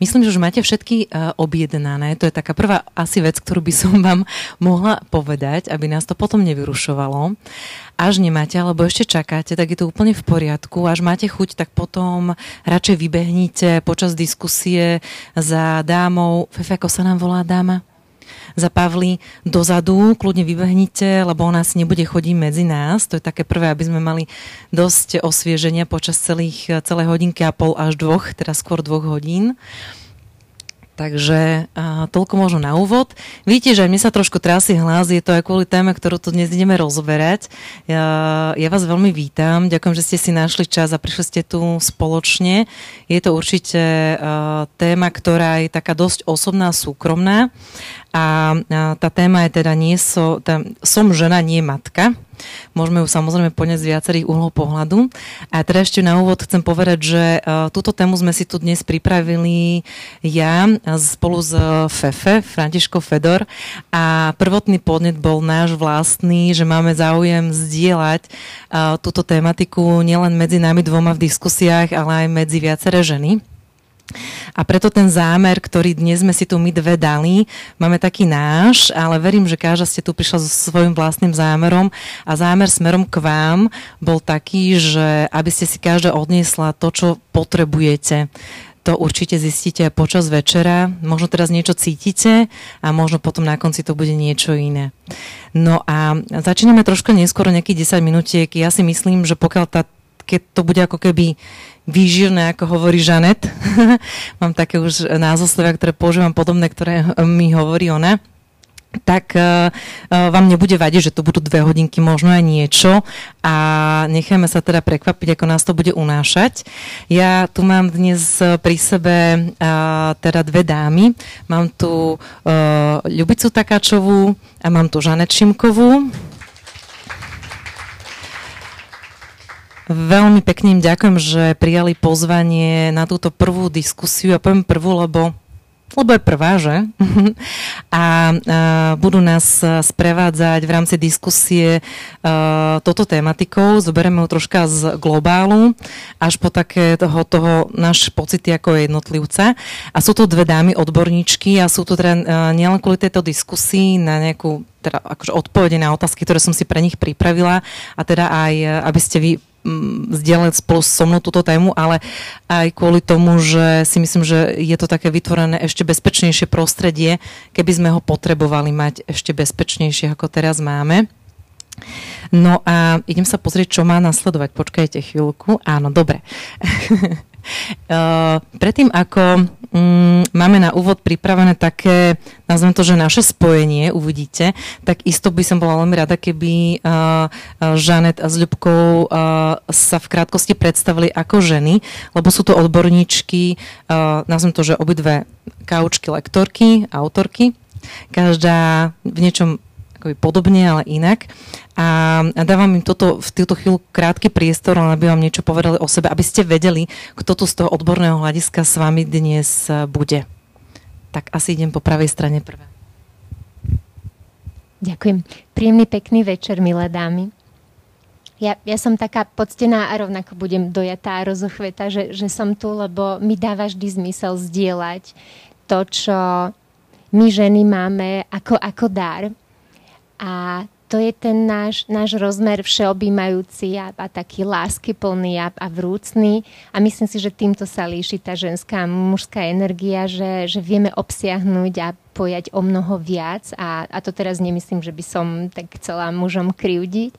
Myslím, že už máte všetky uh, objednané. To je taká prvá asi vec, ktorú by som vám mohla povedať, aby nás to potom nevyrušovalo. Až nemáte, alebo ešte čakáte, tak je to úplne v poriadku. Až máte chuť, tak potom radšej vybehnite počas diskusie za dámou. Fefe, ako sa nám volá dáma? Za Pavli dozadu, kľudne vybehnite, lebo ona si nebude chodiť medzi nás. To je také prvé, aby sme mali dosť osvieženia počas celých, celej hodinky a pol až dvoch, teda skôr dvoch hodín. Takže a, toľko možno na úvod. Vidíte, že aj mne sa trošku trási hlas, je to aj kvôli téme, ktorú tu dnes ideme rozberať. Ja, ja vás veľmi vítam, ďakujem, že ste si našli čas a prišli ste tu spoločne. Je to určite a, téma, ktorá je taká dosť osobná, súkromná a, a tá téma je teda nie so, tá, som žena, nie matka. Môžeme ju samozrejme poňať z viacerých uhlov pohľadu. A teda ešte na úvod chcem povedať, že uh, túto tému sme si tu dnes pripravili ja spolu s Fefe, Františko Fedor a prvotný podnet bol náš vlastný, že máme záujem zdieľať túto tematiku nielen medzi nami dvoma v diskusiách, ale aj medzi viaceré ženy. A preto ten zámer, ktorý dnes sme si tu my dve dali, máme taký náš, ale verím, že každá ste tu prišla so svojím vlastným zámerom a zámer smerom k vám bol taký, že aby ste si každá odniesla to, čo potrebujete to určite zistíte počas večera. Možno teraz niečo cítite a možno potom na konci to bude niečo iné. No a začíname trošku neskoro, nejakých 10 minútiek. Ja si myslím, že pokiaľ tá, keď to bude ako keby výživné, ako hovorí Žanet. Mám také už názoslovia, ktoré používam podobné, ktoré mi hovorí ona tak uh, vám nebude vadiť, že to budú dve hodinky, možno aj niečo a necháme sa teda prekvapiť, ako nás to bude unášať. Ja tu mám dnes pri sebe uh, teda dve dámy. Mám tu uh, Ľubicu Takáčovú a mám tu Žanet Šimkovú. Veľmi pekne im ďakujem, že prijali pozvanie na túto prvú diskusiu. Ja poviem prvú, lebo lebo je prvá, že? a, a budú nás sprevádzať v rámci diskusie a, toto tematikou. Zoberieme ho troška z globálu až po také toho, toho náš pocity ako jednotlivca. A sú to dve dámy odborníčky a sú to teda nielen kvôli tejto diskusii na nejakú teda akože odpovede na otázky, ktoré som si pre nich pripravila a teda aj, aby ste vy zdieľať spolu so mnou túto tému, ale aj kvôli tomu, že si myslím, že je to také vytvorené ešte bezpečnejšie prostredie, keby sme ho potrebovali mať ešte bezpečnejšie, ako teraz máme. No a idem sa pozrieť, čo má nasledovať. Počkajte chvíľku. Áno, dobre. Uh, predtým, ako um, máme na úvod pripravené také, nazvem to, že naše spojenie, uvidíte, tak isto by som bola veľmi rada, keby uh, Žanet a s Ľubkou uh, sa v krátkosti predstavili ako ženy, lebo sú to odborníčky, uh, nazvem to, že obidve kaučky, lektorky, autorky, každá v niečom akoby podobne, ale inak. A, a dávam im toto, v túto chvíľu krátky priestor, aby vám niečo povedali o sebe, aby ste vedeli, kto tu z toho odborného hľadiska s vami dnes e, bude. Tak asi idem po pravej strane prvé. Ďakujem. Príjemný, pekný večer, milé dámy. Ja, ja som taká poctená a rovnako budem dojatá a rozochveta, že, že som tu, lebo mi dáva vždy zmysel zdieľať to, čo my ženy máme ako, ako dar a to je ten náš, náš rozmer všeobjímajúci a, a taký láskyplný a, a vrúcný. A myslím si, že týmto sa líši tá ženská a mužská energia, že, že vieme obsiahnuť a pojať o mnoho viac. A, a to teraz nemyslím, že by som tak chcela mužom krivdiť,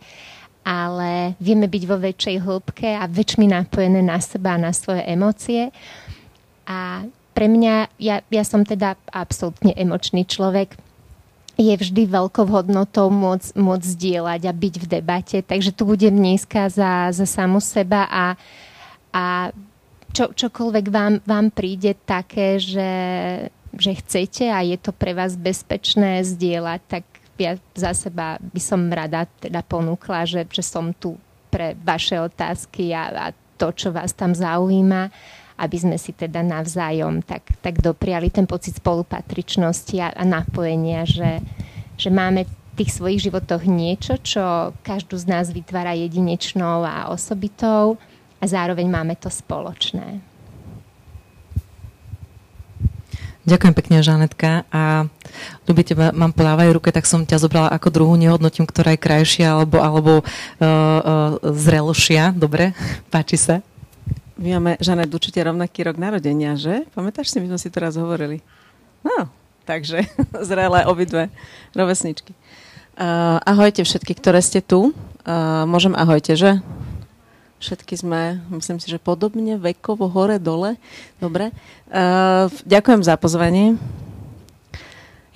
ale vieme byť vo väčšej hĺbke a väčšmi napojené na seba a na svoje emócie. A pre mňa, ja, ja som teda absolútne emočný človek, je vždy veľkou hodnotou môcť, môcť zdieľať a byť v debate. Takže tu budem dneska za, za samu seba a, a čo, čokoľvek vám, vám príde také, že, že chcete a je to pre vás bezpečné zdieľať, tak ja za seba by som rada teda ponúkla, že, že som tu pre vaše otázky a, a to, čo vás tam zaujíma aby sme si teda navzájom tak, tak dopriali ten pocit spolupatričnosti a, a napojenia, že, že máme tých svojich životoch niečo, čo každú z nás vytvára jedinečnou a osobitou a zároveň máme to spoločné. Ďakujem pekne, Žanetka. A ľubí teba, mám podávajú ruke, tak som ťa zobrala ako druhú, nehodnotím, ktorá je krajšia alebo, alebo uh, uh, zrelšia. Dobre, páči sa. My máme, Žanet, určite rovnaký rok narodenia, že? Pamätáš si, my sme si to raz hovorili. No, takže zrelé obidve rovesničky. Uh, ahojte všetky, ktoré ste tu. Uh, môžem ahojte, že? Všetky sme, myslím si, že podobne, vekovo, hore, dole. Dobre. Uh, ďakujem za pozvanie.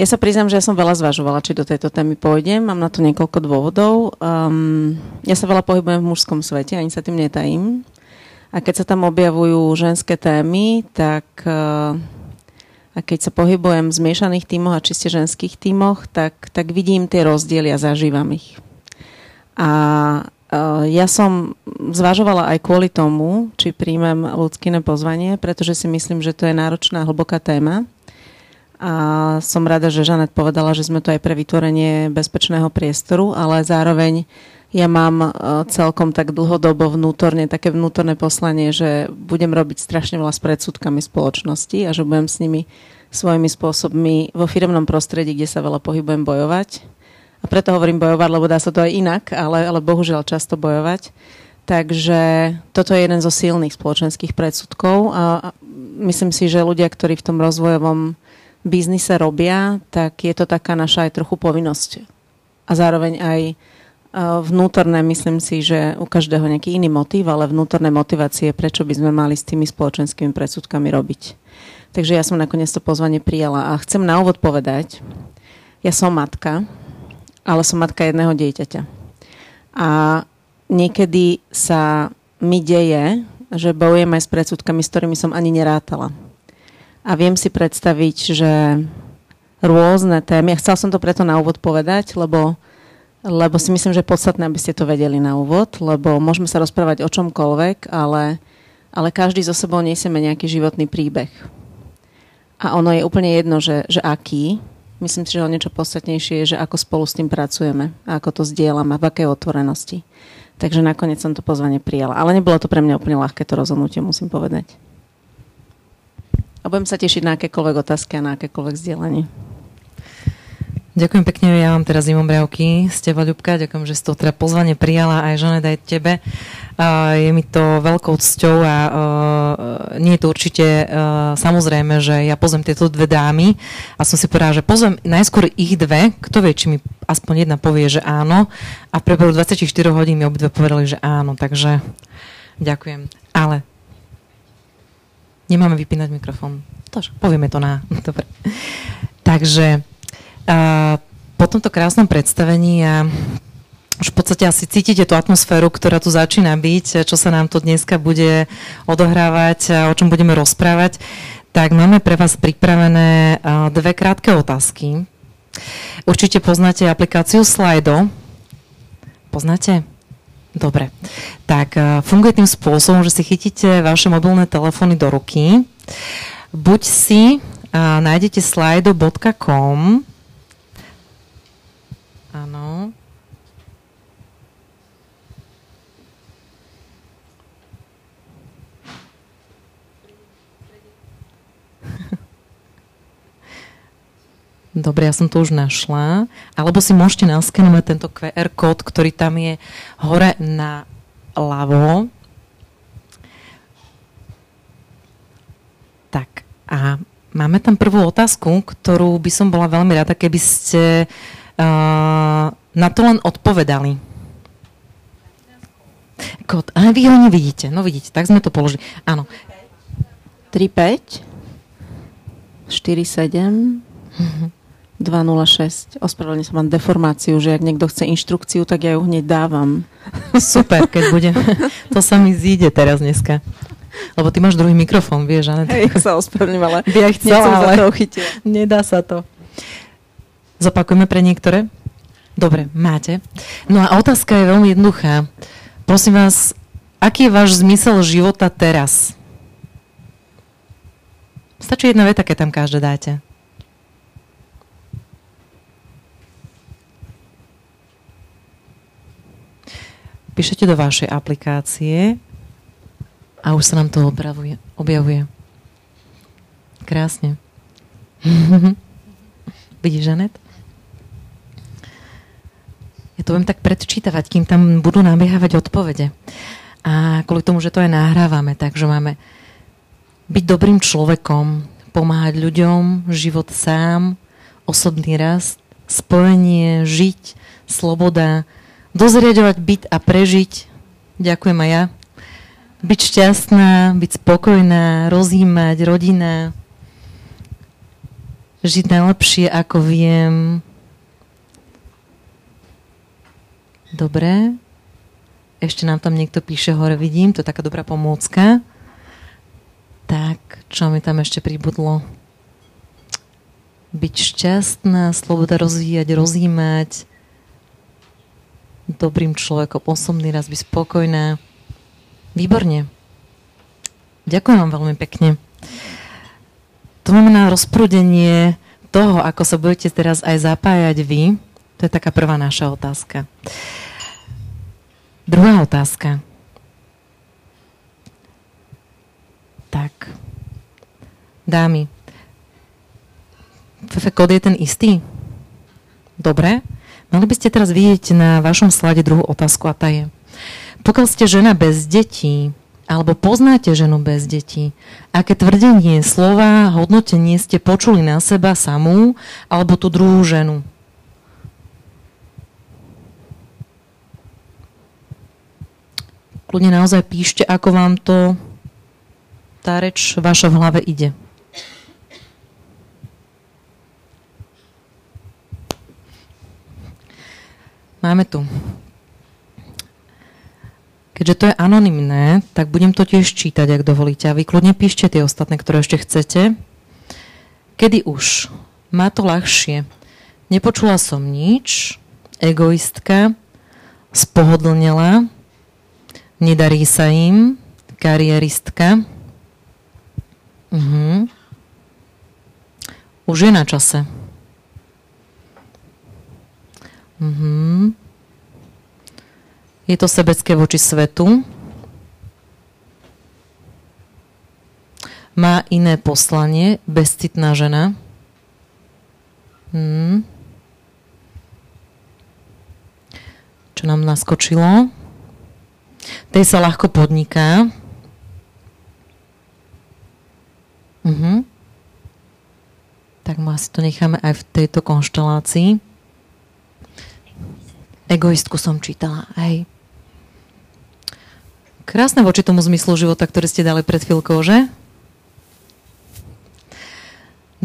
Ja sa priznám, že ja som veľa zvažovala, či do tejto témy pôjdem. Mám na to niekoľko dôvodov. Um, ja sa veľa pohybujem v mužskom svete, ani sa tým netajím. A keď sa tam objavujú ženské témy, tak uh, a keď sa pohybujem v zmiešaných tímoch a čiste ženských tímoch, tak, tak vidím tie rozdiely a zažívam ich. A Eh, ja som zvažovala aj kvôli tomu, či príjmem ľudský pozvanie, pretože si myslím, že to je náročná hlboká téma. A som rada, že Žanet povedala, že sme tu aj pre vytvorenie bezpečného priestoru, ale zároveň ja mám eh, celkom tak dlhodobo vnútorne, také vnútorné poslanie, že budem robiť strašne veľa s predsudkami spoločnosti a že budem s nimi svojimi spôsobmi vo firmnom prostredí, kde sa veľa pohybujem, bojovať a preto hovorím bojovať, lebo dá sa to aj inak, ale, ale bohužiaľ často bojovať. Takže toto je jeden zo silných spoločenských predsudkov a myslím si, že ľudia, ktorí v tom rozvojovom biznise robia, tak je to taká naša aj trochu povinnosť. A zároveň aj vnútorné, myslím si, že u každého nejaký iný motív, ale vnútorné motivácie, prečo by sme mali s tými spoločenskými predsudkami robiť. Takže ja som nakoniec to pozvanie prijala a chcem na úvod povedať, ja som matka, ale som matka jedného dieťaťa. A niekedy sa mi deje, že bojujem aj s predsudkami, s ktorými som ani nerátala. A viem si predstaviť, že rôzne témy, a chcel som to preto na úvod povedať, lebo, lebo si myslím, že je podstatné, aby ste to vedeli na úvod, lebo môžeme sa rozprávať o čomkoľvek, ale, ale každý zo sebou nesieme nejaký životný príbeh. A ono je úplne jedno, že, že aký, Myslím si, že o niečo podstatnejšie je, že ako spolu s tým pracujeme a ako to zdieľame, v akej otvorenosti. Takže nakoniec som to pozvanie prijala. Ale nebolo to pre mňa úplne ľahké to rozhodnutie, musím povedať. A budem sa tešiť na akékoľvek otázky a na akékoľvek zdieľanie. Ďakujem pekne, ja vám teraz zimom bravky z teba, Ľubka. Ďakujem, že si to teda pozvanie prijala aj žene, aj tebe. Je mi to veľkou cťou a uh, nie je to určite uh, samozrejme, že ja pozvem tieto dve dámy a som si povedala, že pozvem najskôr ich dve, kto vie, či mi aspoň jedna povie, že áno a v priebehu 24 hodín mi obidve povedali, že áno, takže ďakujem. Ale nemáme vypínať mikrofón. Tož, povieme to na... Dobre. Takže a po tomto krásnom predstavení a už v podstate asi cítite tú atmosféru, ktorá tu začína byť, čo sa nám tu dneska bude odohrávať a o čom budeme rozprávať, tak máme pre vás pripravené dve krátke otázky. Určite poznáte aplikáciu Slido. Poznáte? Dobre. Tak funguje tým spôsobom, že si chytíte vaše mobilné telefóny do ruky. Buď si nájdete slido.com Áno. Dobre, ja som to už našla. Alebo si môžete naskenovať tento QR kód, ktorý tam je hore na ľavo. Tak a máme tam prvú otázku, ktorú by som bola veľmi rada, keby ste na to len odpovedali. Kód. A vy ho nevidíte. No vidíte, tak sme to položili. Áno. 3, 5, 4, 7, 206. Ospravedlňujem sa, mám deformáciu, že ak niekto chce inštrukciu, tak ja ju hneď dávam. Super, keď budem. To sa mi zíde teraz dneska. Lebo ty máš druhý mikrofón, vieš, Anet? Hej, sa ospravedlňujem, ale ja chcela, ale to nedá sa to. Zopakujeme pre niektoré? Dobre, máte. No a otázka je veľmi jednoduchá. Prosím vás, aký je váš zmysel života teraz? Stačí jedna veta, keď tam každé dáte. Píšete do vašej aplikácie a už sa nám to objavuje. objavuje. Krásne. Vidíš, Žanet? Ja to budem tak predčítavať, kým tam budú nabiehávať odpovede. A kvôli tomu, že to aj nahrávame, takže máme byť dobrým človekom, pomáhať ľuďom, život sám, osobný rast, spojenie, žiť, sloboda, dozriadovať byt a prežiť. Ďakujem aj ja. Byť šťastná, byť spokojná, rozímať, rodina, žiť najlepšie, ako viem. Dobre. Ešte nám tam niekto píše hore, vidím, to je taká dobrá pomôcka. Tak, čo mi tam ešte pribudlo? Byť šťastná, sloboda rozvíjať, rozjímať, dobrým človekom, osobný raz, byť spokojná. Výborne. Ďakujem vám veľmi pekne. To máme na rozprúdenie toho, ako sa budete teraz aj zapájať vy. To je taká prvá naša otázka. Druhá otázka. Tak. Dámy. Fefe, kód je ten istý? Dobre. Mali by ste teraz vidieť na vašom slade druhú otázku a tá je. Pokiaľ ste žena bez detí, alebo poznáte ženu bez detí, aké tvrdenie, slova, hodnotenie ste počuli na seba samú alebo tú druhú ženu? Kľudne naozaj píšte, ako vám to tá reč vaša v hlave ide. Máme tu. Keďže to je anonymné, tak budem to tiež čítať, ak dovolíte. A vy kľudne píšte tie ostatné, ktoré ešte chcete. Kedy už? Má to ľahšie. Nepočula som nič. Egoistka. Spohodlnela. Nedarí sa im. Karieristka. Uh-huh. Už je na čase. Uh-huh. Je to sebecké voči svetu. Má iné poslanie, bezcitná žena. Hmm. Čo nám naskočilo? Tej sa ľahko podniká. Uh-huh. Tak ma asi to necháme aj v tejto konštelácii. Egoistku som čítala, hej. Krásne voči tomu zmyslu života, ktorý ste dali pred chvíľkou, že?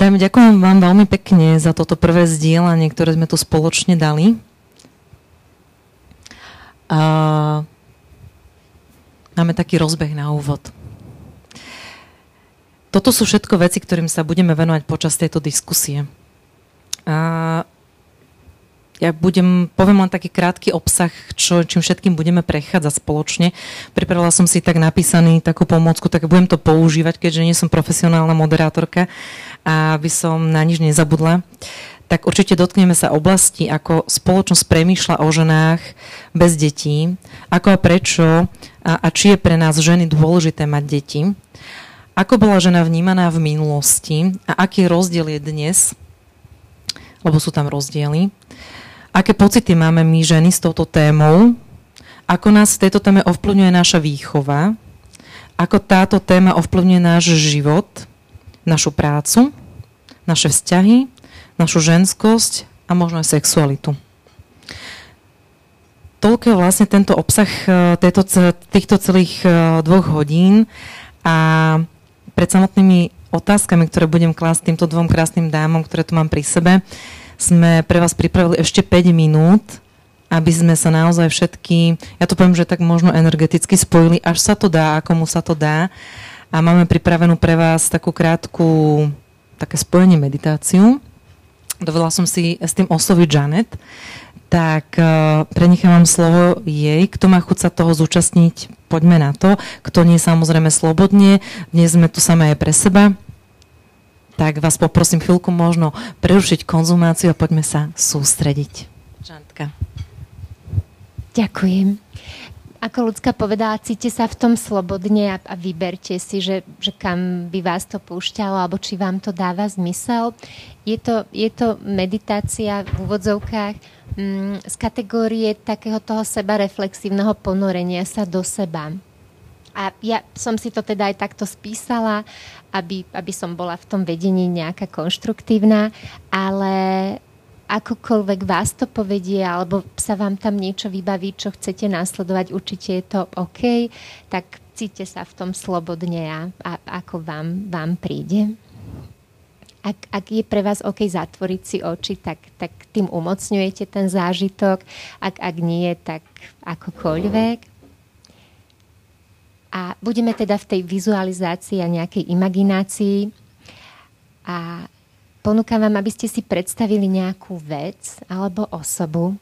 Dajme, ďakujem vám veľmi pekne za toto prvé zdieľanie, ktoré sme tu spoločne dali. A máme taký rozbeh na úvod. Toto sú všetko veci, ktorým sa budeme venovať počas tejto diskusie. A ja budem, poviem len taký krátky obsah, čo, čím všetkým budeme prechádzať spoločne. Pripravila som si tak napísaný takú pomôcku, tak budem to používať, keďže nie som profesionálna moderátorka a aby som na nič nezabudla. Tak určite dotkneme sa oblasti, ako spoločnosť premýšľa o ženách bez detí, ako a prečo a, a či je pre nás ženy dôležité mať deti ako bola žena vnímaná v minulosti a aký rozdiel je dnes, lebo sú tam rozdiely. Aké pocity máme my ženy s touto témou, ako nás v tejto téme ovplyvňuje naša výchova, ako táto téma ovplyvňuje náš život, našu prácu, naše vzťahy, našu ženskosť a možno aj sexualitu. Toľko je vlastne tento obsah eh, tejto, týchto celých eh, dvoch hodín a pred samotnými otázkami, ktoré budem klásť týmto dvom krásnym dámom, ktoré tu mám pri sebe, sme pre vás pripravili ešte 5 minút, aby sme sa naozaj všetky, ja to poviem, že tak možno energeticky spojili, až sa to dá, ako mu sa to dá. A máme pripravenú pre vás takú krátku, také spojenie meditáciu. Dovedla som si s tým osloviť Janet, tak uh, prenechám vám slovo jej. Kto má chuť sa toho zúčastniť, poďme na to. Kto nie samozrejme slobodne, dnes sme tu samé aj pre seba, tak vás poprosím chvíľku možno prerušiť konzumáciu a poďme sa sústrediť. Žantka. Ďakujem. ako ľudská povedala, cíte sa v tom slobodne a, a vyberte si, že, že kam by vás to púšťalo, alebo či vám to dáva zmysel. Je to, je to meditácia v úvodzovkách mm, z kategórie takého toho seba reflexívneho ponorenia sa do seba. A ja som si to teda aj takto spísala, aby, aby som bola v tom vedení nejaká konštruktívna, ale akokoľvek vás to povedie, alebo sa vám tam niečo vybaví, čo chcete následovať, určite je to OK, tak cíte sa v tom slobodne a, a ako vám, vám príde. Ak, ak je pre vás OK zatvoriť si oči, tak, tak tým umocňujete ten zážitok. Ak, ak nie, tak akokoľvek. A budeme teda v tej vizualizácii a nejakej imaginácii. A Ponúkam vám, aby ste si predstavili nejakú vec alebo osobu,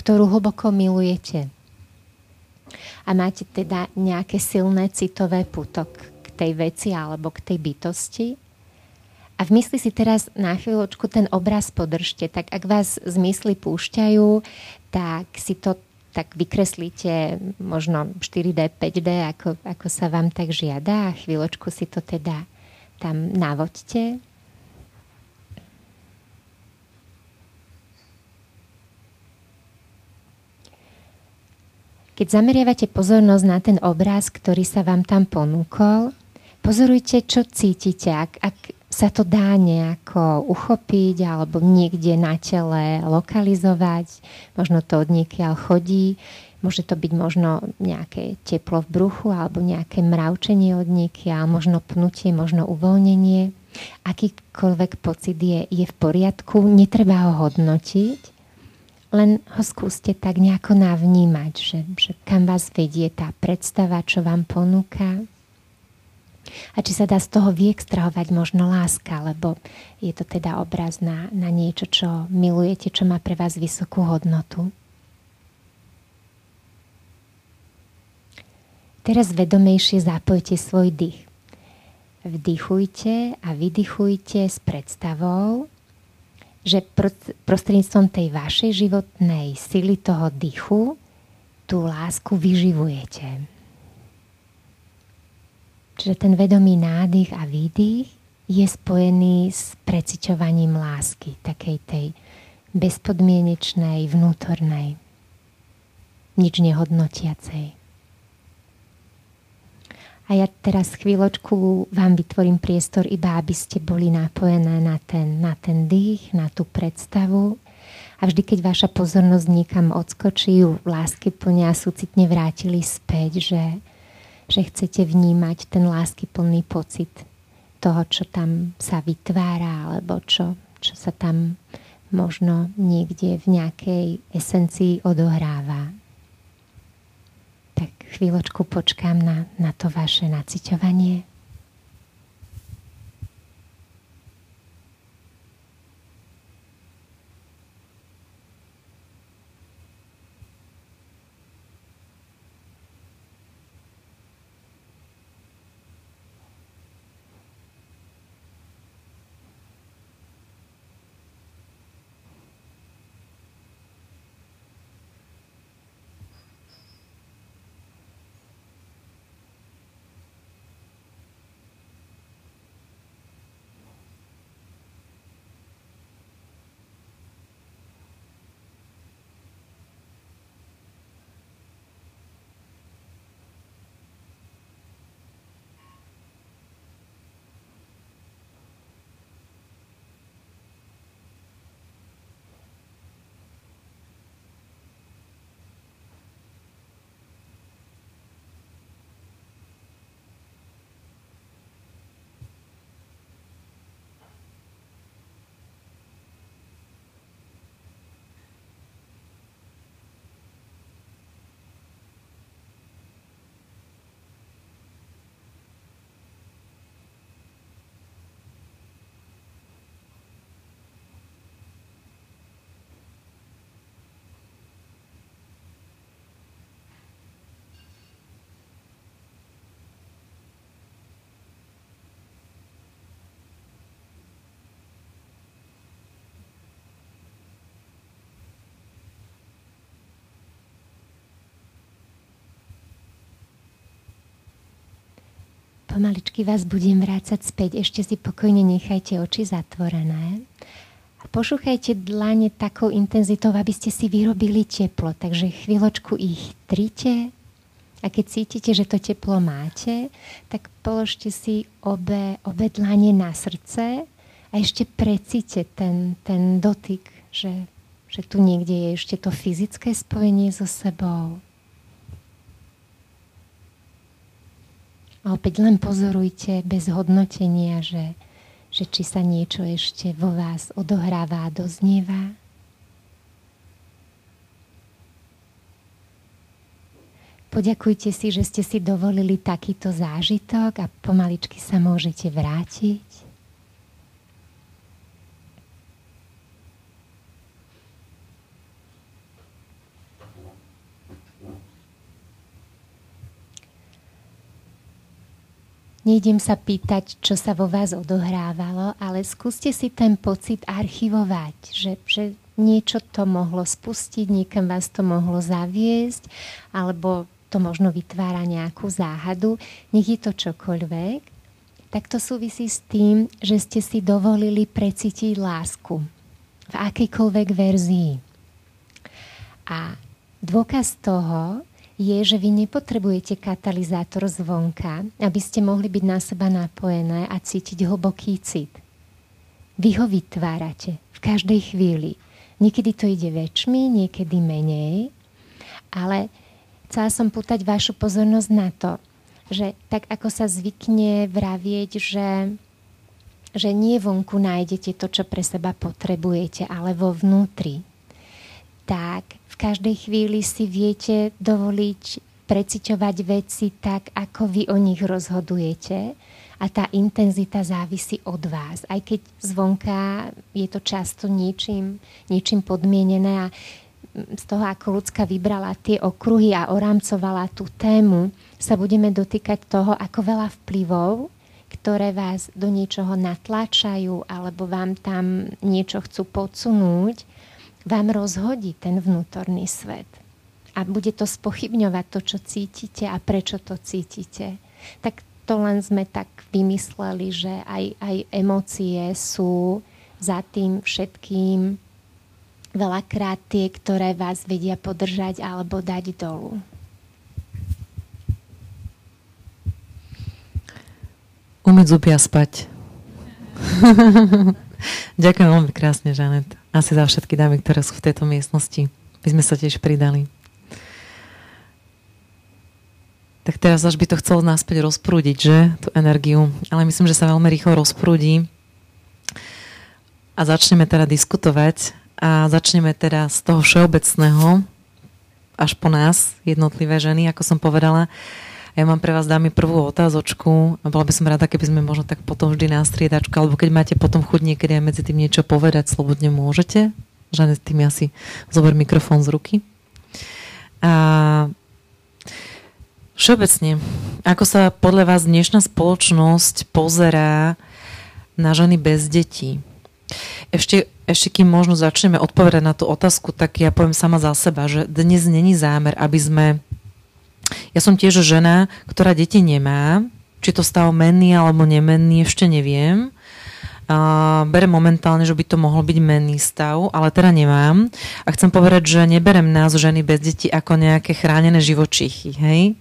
ktorú hlboko milujete. A máte teda nejaké silné citové putok k tej veci alebo k tej bytosti. A v mysli si teraz na chvíľočku ten obraz podržte. Tak ak vás zmysly púšťajú, tak si to tak vykreslíte možno 4D, 5D, ako, ako sa vám tak žiada a chvíľočku si to teda tam navoďte. Keď zameriavate pozornosť na ten obraz, ktorý sa vám tam ponúkol, pozorujte, čo cítite, ak, ak sa to dá nejako uchopiť alebo niekde na tele lokalizovať, možno to od niekiaľ chodí, môže to byť možno nejaké teplo v bruchu alebo nejaké mravčenie od niekiaľ, možno pnutie, možno uvoľnenie. Akýkoľvek pocit je, je v poriadku, netreba ho hodnotiť, len ho skúste tak nejako navnímať, že, že kam vás vedie tá predstava, čo vám ponúka. A či sa dá z toho vyextrahovať možno láska, lebo je to teda obraz na, na niečo, čo milujete, čo má pre vás vysokú hodnotu. Teraz vedomejšie zapojte svoj dých. Vdychujte a vydychujte s predstavou, že prostredníctvom tej vašej životnej sily toho dychu tú lásku vyživujete. Čiže ten vedomý nádych a výdych je spojený s preciťovaním lásky, takej tej bezpodmienečnej, vnútornej, nič nehodnotiacej. A ja teraz chvíľočku vám vytvorím priestor, iba aby ste boli napojené na ten, na ten dých, na tú predstavu. A vždy, keď vaša pozornosť niekam odskočí, ju lásky plne a súcitne vrátili späť, že, že chcete vnímať ten lásky plný pocit toho, čo tam sa vytvára, alebo čo, čo sa tam možno niekde v nejakej esencii odohráva chvíľočku počkám na, na to vaše naciťovanie. Pomaličky vás budem vrácať späť. Ešte si pokojne nechajte oči zatvorené. A pošúchajte dlane takou intenzitou, aby ste si vyrobili teplo. Takže chvíľočku ich trite. A keď cítite, že to teplo máte, tak položte si obe, obe dlane na srdce a ešte precíte ten, ten dotyk, že, že tu niekde je ešte to fyzické spojenie so sebou. A opäť len pozorujte bez hodnotenia, že, že či sa niečo ešte vo vás odohráva a doznieva. Poďakujte si, že ste si dovolili takýto zážitok a pomaličky sa môžete vrátiť. Nejdem sa pýtať, čo sa vo vás odohrávalo, ale skúste si ten pocit archivovať, že, že niečo to mohlo spustiť, niekam vás to mohlo zaviesť, alebo to možno vytvára nejakú záhadu. Nech je to čokoľvek, tak to súvisí s tým, že ste si dovolili precítiť lásku v akejkoľvek verzii. A dôkaz toho, je, že vy nepotrebujete katalizátor zvonka, aby ste mohli byť na seba napojené a cítiť hlboký cit. Vy ho vytvárate v každej chvíli. Niekedy to ide väčšmi, niekedy menej, ale chcela som pútať vašu pozornosť na to, že tak ako sa zvykne vravieť, že, že nie vonku nájdete to, čo pre seba potrebujete, ale vo vnútri, tak každej chvíli si viete dovoliť preciťovať veci tak, ako vy o nich rozhodujete a tá intenzita závisí od vás. Aj keď zvonka je to často niečím, niečím podmienené a z toho, ako ľudská vybrala tie okruhy a orámcovala tú tému, sa budeme dotýkať toho, ako veľa vplyvov, ktoré vás do niečoho natláčajú alebo vám tam niečo chcú podsunúť, vám rozhodí ten vnútorný svet a bude to spochybňovať to, čo cítite a prečo to cítite, tak to len sme tak vymysleli, že aj, aj emócie sú za tým všetkým veľakrát tie, ktoré vás vedia podržať alebo dať dolu. Umieť zuby a spať. Ďakujem veľmi krásne, Žanet. Asi za všetky dámy, ktoré sú v tejto miestnosti. My sme sa tiež pridali. Tak teraz až by to chcelo náspäť rozprúdiť, že? Tú energiu. Ale myslím, že sa veľmi rýchlo rozprúdi. A začneme teda diskutovať. A začneme teda z toho všeobecného až po nás, jednotlivé ženy, ako som povedala. Ja mám pre vás, dámy, prvú otázočku bola by som rada, keby sme možno tak potom vždy na striedačku, alebo keď máte potom chuť niekedy aj medzi tým niečo povedať, slobodne môžete. Žane, tým asi zober mikrofón z ruky. A všeobecne, ako sa podľa vás dnešná spoločnosť pozerá na ženy bez detí? Ešte, ešte kým možno začneme odpovedať na tú otázku, tak ja poviem sama za seba, že dnes není zámer, aby sme ja som tiež žena, ktorá deti nemá. Či to stav menný alebo nemenný, ešte neviem. Uh, berem momentálne, že by to mohol byť menný stav, ale teda nemám. A chcem povedať, že neberem nás ženy bez detí ako nejaké chránené živočichy. Hej?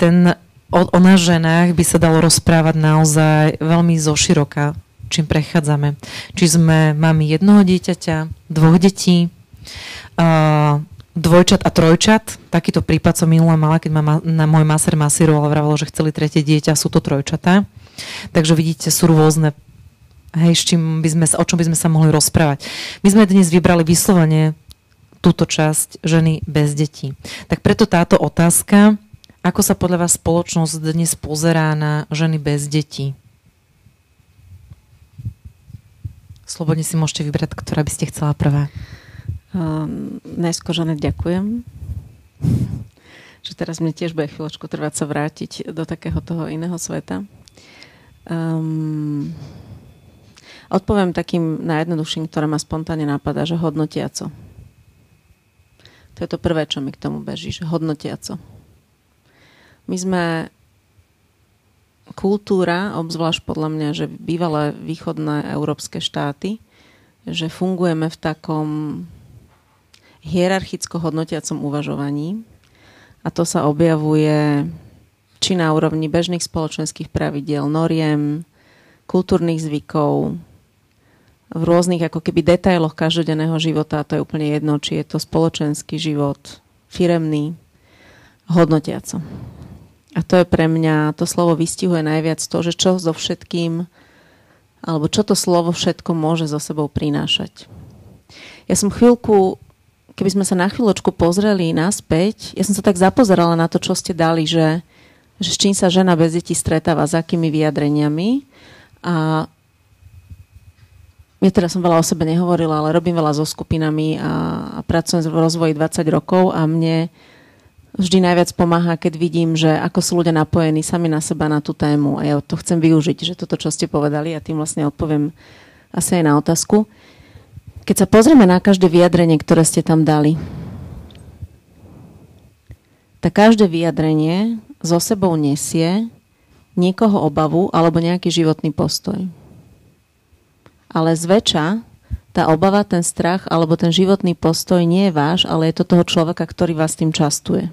Ten, o, o nás ženách by sa dalo rozprávať naozaj veľmi zoširoka, čím prechádzame. Či sme mami jednoho dieťaťa, dvoch detí, uh, dvojčat a trojčat. Takýto prípad som minule mala, keď ma na môj maser masíroval vravalo, že chceli tretie dieťa, sú to trojčatá. Takže vidíte, sú rôzne hej, s čím by sme, o čom by sme sa mohli rozprávať. My sme dnes vybrali vyslovene túto časť ženy bez detí. Tak preto táto otázka, ako sa podľa vás spoločnosť dnes pozerá na ženy bez detí? Slobodne si môžete vybrať, ktorá by ste chcela prvá. Um, najskôr, Žanet, ďakujem. Že teraz mne tiež bude chvíľočku trvať sa vrátiť do takého toho iného sveta. Um, odpoviem takým najjednoduchším, ktoré ma spontánne napadá, že hodnotiaco. To je to prvé, čo mi k tomu beží, že hodnotiaco. My sme kultúra, obzvlášť podľa mňa, že bývalé východné európske štáty, že fungujeme v takom hierarchicko hodnotiacom uvažovaní a to sa objavuje či na úrovni bežných spoločenských pravidiel, noriem, kultúrnych zvykov, v rôznych ako keby detailoch každodenného života, a to je úplne jedno, či je to spoločenský život, firemný, hodnotiaco. A to je pre mňa, to slovo vystihuje najviac to, že čo so všetkým, alebo čo to slovo všetko môže so sebou prinášať. Ja som chvíľku, keby sme sa na chvíľočku pozreli naspäť, ja som sa tak zapozerala na to, čo ste dali, že, že s čím sa žena bez detí stretáva, s akými vyjadreniami. A ja teraz som veľa o sebe nehovorila, ale robím veľa so skupinami a, a pracujem v rozvoji 20 rokov a mne vždy najviac pomáha, keď vidím, že ako sú ľudia napojení sami na seba na tú tému a ja to chcem využiť, že toto, čo ste povedali a tým vlastne odpoviem asi aj na otázku. Keď sa pozrieme na každé vyjadrenie, ktoré ste tam dali, tak každé vyjadrenie zo sebou nesie niekoho obavu alebo nejaký životný postoj ale zväčša tá obava, ten strach alebo ten životný postoj nie je váš, ale je to toho človeka, ktorý vás tým častuje.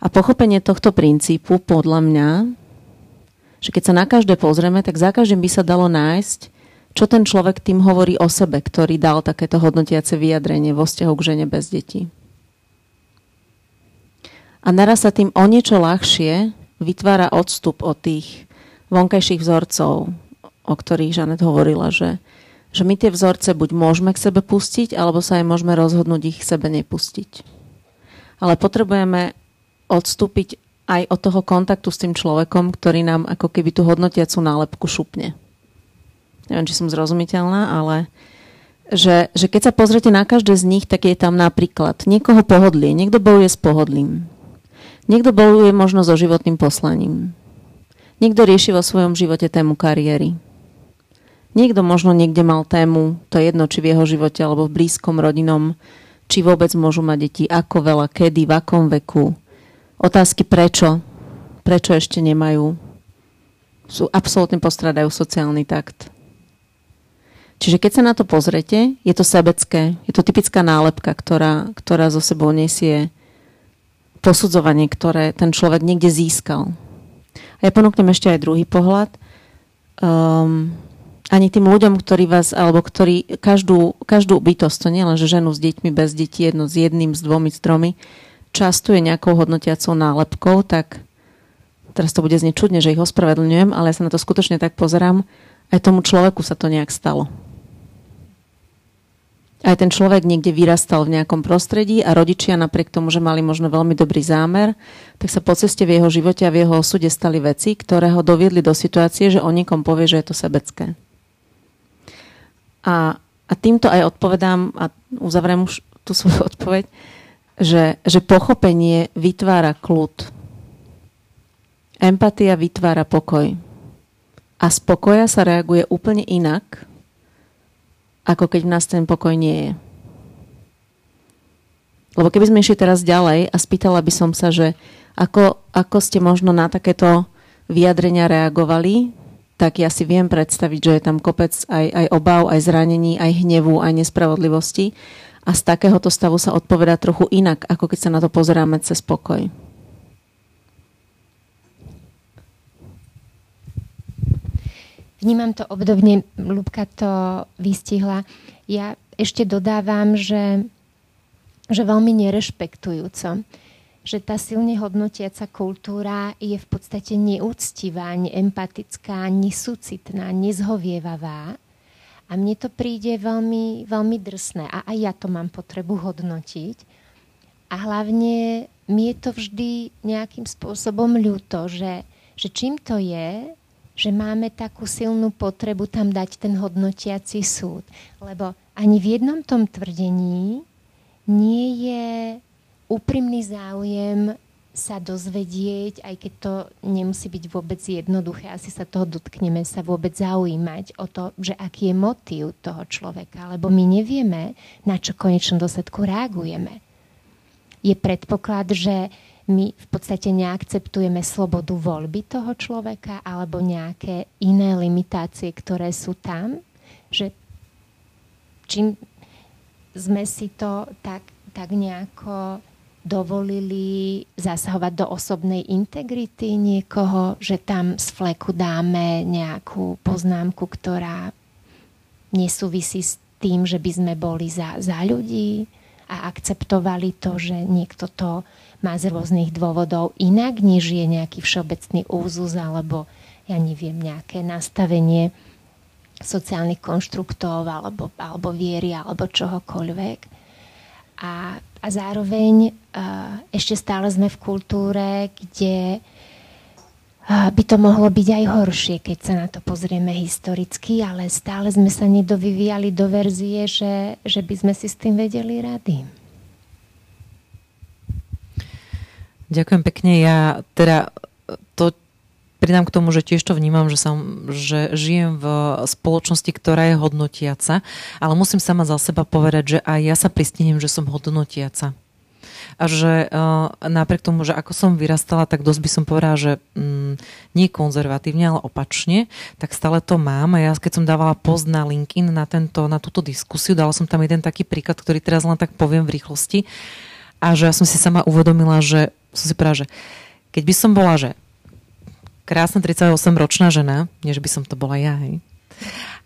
A pochopenie tohto princípu podľa mňa, že keď sa na každé pozrieme, tak za každým by sa dalo nájsť, čo ten človek tým hovorí o sebe, ktorý dal takéto hodnotiace vyjadrenie vo vzťahu k žene bez detí. A naraz sa tým o niečo ľahšie vytvára odstup od tých vonkajších vzorcov, o ktorých Žanet hovorila, že, že my tie vzorce buď môžeme k sebe pustiť, alebo sa aj môžeme rozhodnúť ich k sebe nepustiť. Ale potrebujeme odstúpiť aj od toho kontaktu s tým človekom, ktorý nám ako keby tú hodnotiacu nálepku šupne. Neviem, či som zrozumiteľná, ale že, že keď sa pozriete na každé z nich, tak je tam napríklad niekoho pohodlie, niekto bojuje s pohodlím, niekto bojuje možno so životným poslaním, niekto rieši vo svojom živote tému kariéry, Niekto možno niekde mal tému, to je jedno, či v jeho živote alebo v blízkom rodinom, či vôbec môžu mať deti, ako veľa, kedy, v akom veku. Otázky prečo, prečo ešte nemajú. Sú absolútne postradajú sociálny takt. Čiže keď sa na to pozrete, je to sebecké, je to typická nálepka, ktorá, ktorá zo sebou nesie posudzovanie, ktoré ten človek niekde získal. A ja ponúknem ešte aj druhý pohľad. Um, ani tým ľuďom, ktorí vás, alebo ktorí každú, každú bytosť, to nie len, že ženu s deťmi, bez detí, jedno s jedným, s dvomi, s tromi, častuje nejakou hodnotiacou nálepkou, tak teraz to bude znieť čudne, že ich ospravedlňujem, ale ja sa na to skutočne tak pozerám, aj tomu človeku sa to nejak stalo. Aj ten človek niekde vyrastal v nejakom prostredí a rodičia napriek tomu, že mali možno veľmi dobrý zámer, tak sa po ceste v jeho živote a v jeho osude stali veci, ktoré ho doviedli do situácie, že o niekom povie, že je to sebecké. A, a týmto aj odpovedám a uzavriem už tú svoju odpoveď, že, že pochopenie vytvára kľud. Empatia vytvára pokoj. A z pokoja sa reaguje úplne inak, ako keď v nás ten pokoj nie je. Lebo keby sme išli teraz ďalej a spýtala by som sa, že ako, ako ste možno na takéto vyjadrenia reagovali, tak ja si viem predstaviť, že je tam kopec aj, aj obav, aj zranení, aj hnevu, aj nespravodlivosti. A z takéhoto stavu sa odpovedá trochu inak, ako keď sa na to pozeráme cez pokoj. Vnímam to obdobne, Lubka to vystihla. Ja ešte dodávam, že, že veľmi nerešpektujúco že tá silne hodnotiaca kultúra je v podstate neúctivá, neempatická, nesúcitná, nezhovievavá. A mne to príde veľmi, veľmi drsné. A aj ja to mám potrebu hodnotiť. A hlavne mi je to vždy nejakým spôsobom ľúto, že, že čím to je, že máme takú silnú potrebu tam dať ten hodnotiaci súd. Lebo ani v jednom tom tvrdení nie je úprimný záujem sa dozvedieť, aj keď to nemusí byť vôbec jednoduché, asi sa toho dotkneme, sa vôbec zaujímať o to, že aký je motív toho človeka, lebo my nevieme, na čo konečnom dôsledku reagujeme. Je predpoklad, že my v podstate neakceptujeme slobodu voľby toho človeka alebo nejaké iné limitácie, ktoré sú tam, že čím sme si to tak, tak nejako dovolili zasahovať do osobnej integrity niekoho, že tam z fleku dáme nejakú poznámku, ktorá nesúvisí s tým, že by sme boli za, za ľudí a akceptovali to, že niekto to má z rôznych dôvodov inak, než je nejaký všeobecný úzus alebo ja neviem, nejaké nastavenie sociálnych konštruktov alebo, alebo viery alebo čohokoľvek. A, a zároveň uh, ešte stále sme v kultúre, kde by to mohlo byť aj horšie, keď sa na to pozrieme historicky, ale stále sme sa nedovyvíjali do verzie, že, že by sme si s tým vedeli rady. Ďakujem pekne. Ja teda to pridám k tomu, že tiež to vnímam, že, som, že žijem v spoločnosti, ktorá je hodnotiaca, ale musím sama za seba povedať, že aj ja sa pristihnem, že som hodnotiaca. A že uh, napriek tomu, že ako som vyrastala, tak dosť by som povedala, že um, nie konzervatívne, ale opačne, tak stále to mám. A ja keď som dávala post na LinkedIn na, tento, na túto diskusiu, dala som tam jeden taký príklad, ktorý teraz len tak poviem v rýchlosti. A že ja som si sama uvedomila, že som si povedala, že keď by som bola, že krásna 38-ročná žena, než by som to bola ja, hej,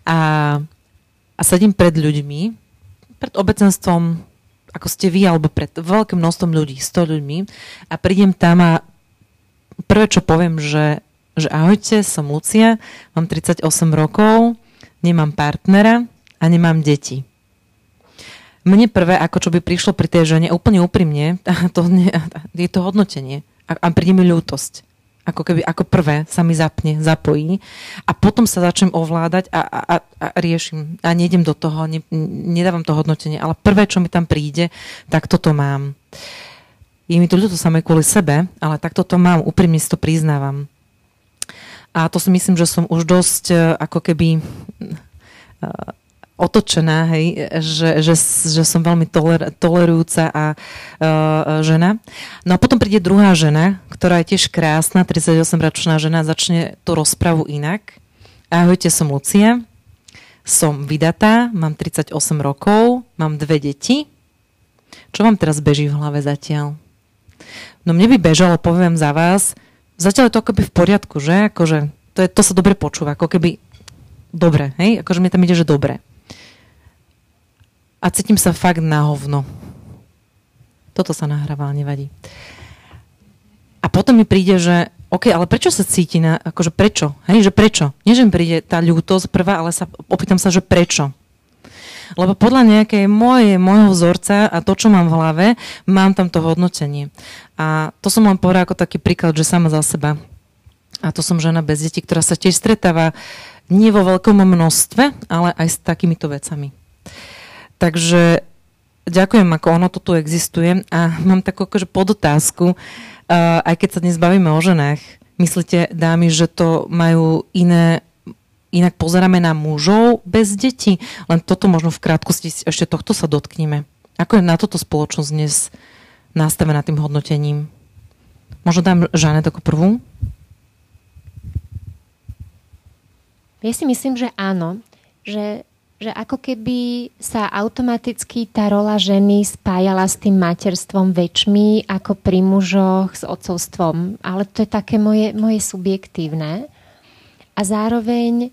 a, a sedím pred ľuďmi, pred obecenstvom ako ste vy, alebo pred veľkým množstvom ľudí, 100 ľuďmi a prídem tam a prvé, čo poviem, že, že ahojte, som Lucia, mám 38 rokov, nemám partnera a nemám deti. Mne prvé, ako čo by prišlo pri tej žene, úplne úprimne, to je to hodnotenie. A, a príde mi ľútosť ako keby ako prvé sa mi zapne, zapojí a potom sa začnem ovládať a, a, a riešim a nejdem do toho, ne, nedávam to hodnotenie, ale prvé, čo mi tam príde, tak toto mám. Je mi to ľúto samé kvôli sebe, ale tak toto mám, úprimne si to priznávam. A to si myslím, že som už dosť e, ako keby e, otočená, hej, že, že, že som veľmi toler, tolerujúca a uh, žena. No a potom príde druhá žena, ktorá je tiež krásna, 38-ročná žena, začne tú rozpravu inak. Ahojte, som Lucia, som vydatá, mám 38 rokov, mám dve deti. Čo vám teraz beží v hlave zatiaľ? No mne by bežalo, poviem za vás, zatiaľ je to akoby v poriadku, že? Akože to, je, to sa dobre počúva, ako keby dobre, hej? Akože mi tam ide, že dobre a cítim sa fakt na hovno. Toto sa nahráva, nevadí. A potom mi príde, že OK, ale prečo sa cíti na, akože prečo? Hej, že prečo? Nie, že mi príde tá ľútosť prvá, ale sa, opýtam sa, že prečo? Lebo podľa nejakej moje, môjho vzorca a to, čo mám v hlave, mám tam to hodnotenie. A to som len povedal ako taký príklad, že sama za seba. A to som žena bez detí, ktorá sa tiež stretáva nie vo veľkom množstve, ale aj s takýmito vecami. Takže ďakujem, ako ono to tu existuje a mám takú akože podotázku, uh, aj keď sa dnes bavíme o ženách, myslíte, dámy, že to majú iné inak pozeráme na mužov bez detí. Len toto možno v krátkosti ešte tohto sa dotkneme. Ako je na toto spoločnosť dnes nastavená tým hodnotením? Možno dám Žanet ako prvú? Ja si myslím, že áno. Že že ako keby sa automaticky tá rola ženy spájala s tým materstvom väčšmi ako pri mužoch s otcovstvom. Ale to je také moje, moje subjektívne. A zároveň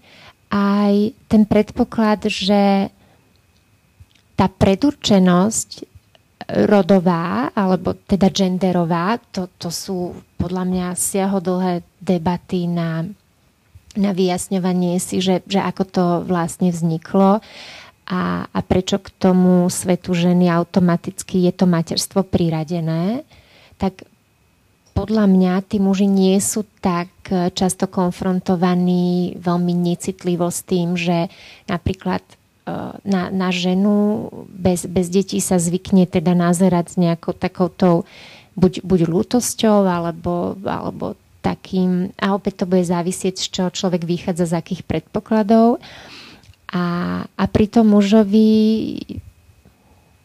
aj ten predpoklad, že tá predurčenosť rodová, alebo teda genderová, to, to sú podľa mňa siahodlhé debaty na na vyjasňovanie si, že, že ako to vlastne vzniklo a, a prečo k tomu svetu ženy automaticky je to materstvo priradené, tak podľa mňa tí muži nie sú tak často konfrontovaní veľmi necitlivo s tým, že napríklad e, na, na ženu bez, bez detí sa zvykne teda nazerať s nejakou takoutou buď, buď lútosťou alebo, alebo takým, a opäť to bude závisieť, z čoho človek vychádza, z akých predpokladov. A, a pri tom mužovi,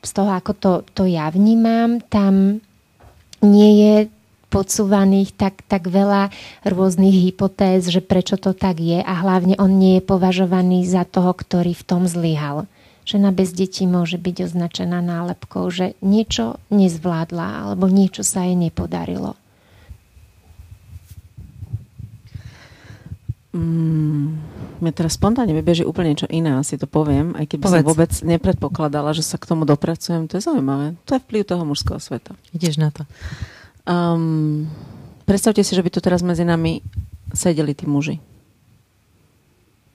z toho, ako to, to ja vnímam, tam nie je podsúvaných tak, tak veľa rôznych hypotéz, že prečo to tak je a hlavne on nie je považovaný za toho, ktorý v tom zlyhal. Žena bez detí môže byť označená nálepkou, že niečo nezvládla alebo niečo sa jej nepodarilo. Mm, mne teraz spontánne vybeží úplne niečo iné, asi to poviem, aj keby Povedz. som vôbec nepredpokladala, že sa k tomu dopracujem. To je zaujímavé. To je vplyv toho mužského sveta. Ideš na to. Um, predstavte si, že by tu teraz medzi nami sedeli tí muži.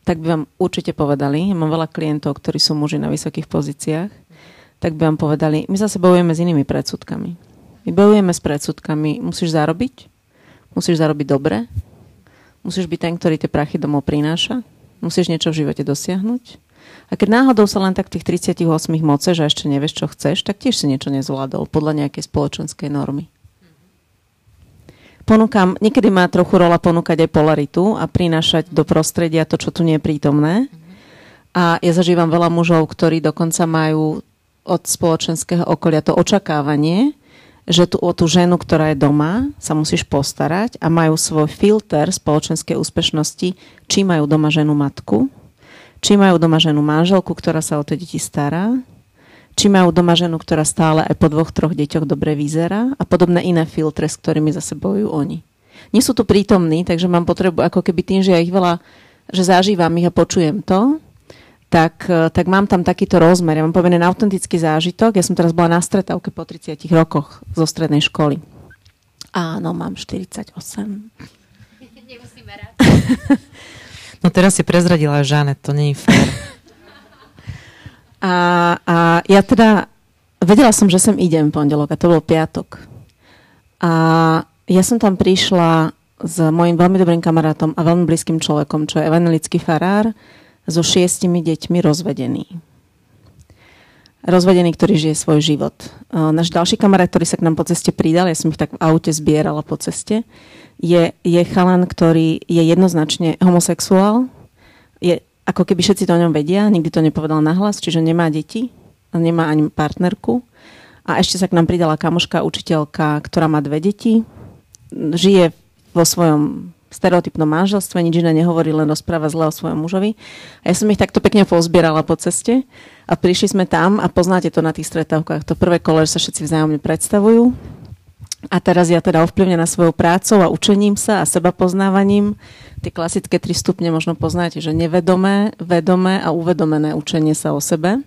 Tak by vám určite povedali, ja mám veľa klientov, ktorí sú muži na vysokých pozíciách, tak by vám povedali, my zase bojujeme s inými predsudkami. My bojujeme s predsudkami, musíš zarobiť, musíš zarobiť dobre, Musíš byť ten, ktorý tie prachy domov prináša. Musíš niečo v živote dosiahnuť. A keď náhodou sa len tak tých 38 moceš a ešte nevieš, čo chceš, tak tiež si niečo nezvládol podľa nejakej spoločenskej normy. Ponúkam, niekedy má trochu rola ponúkať aj polaritu a prinášať do prostredia to, čo tu nie je prítomné. A ja zažívam veľa mužov, ktorí dokonca majú od spoločenského okolia to očakávanie, že tu o tú ženu, ktorá je doma, sa musíš postarať a majú svoj filter spoločenskej úspešnosti, či majú doma ženu matku, či majú doma ženu manželku, ktorá sa o tie deti stará, či majú doma ženu, ktorá stále aj po dvoch, troch deťoch dobre vyzerá a podobné iné filtre, s ktorými zase bojujú oni. Nie sú tu prítomní, takže mám potrebu, ako keby tým, že ja ich veľa, že zažívam ich a počujem to, tak, e, tak mám tam takýto rozmer. Ja mám povedaný autentický zážitok. Ja som teraz bola na stretávke po 30 rokoch zo strednej školy. Áno, mám 48. Nemusíme rád. no teraz si prezradila Žáne, to nie je fér. A, a ja teda vedela som, že sem idem pondelok a to bol piatok. A ja som tam prišla s mojim veľmi dobrým kamarátom a veľmi blízkym človekom, čo je evanelický farár, so šiestimi deťmi rozvedený. Rozvedený, ktorý žije svoj život. Náš ďalší kamarát, ktorý sa k nám po ceste pridal, ja som ich tak v aute zbierala po ceste, je, je chalan, ktorý je jednoznačne homosexuál. Je, ako keby všetci to o ňom vedia, nikdy to nepovedal nahlas, čiže nemá deti, nemá ani partnerku. A ešte sa k nám pridala kamoška, učiteľka, ktorá má dve deti, žije vo svojom stereotypnom manželstve, nič iné nehovorí, len rozpráva zle o svojom mužovi. A ja som ich takto pekne pozbierala po ceste a prišli sme tam a poznáte to na tých stretávkach. To prvé kolo, že sa všetci vzájomne predstavujú. A teraz ja teda ovplyvnená svojou prácou a učením sa a seba poznávaním. Tie klasické tri stupne možno poznáte, že nevedomé, vedomé a uvedomené učenie sa o sebe.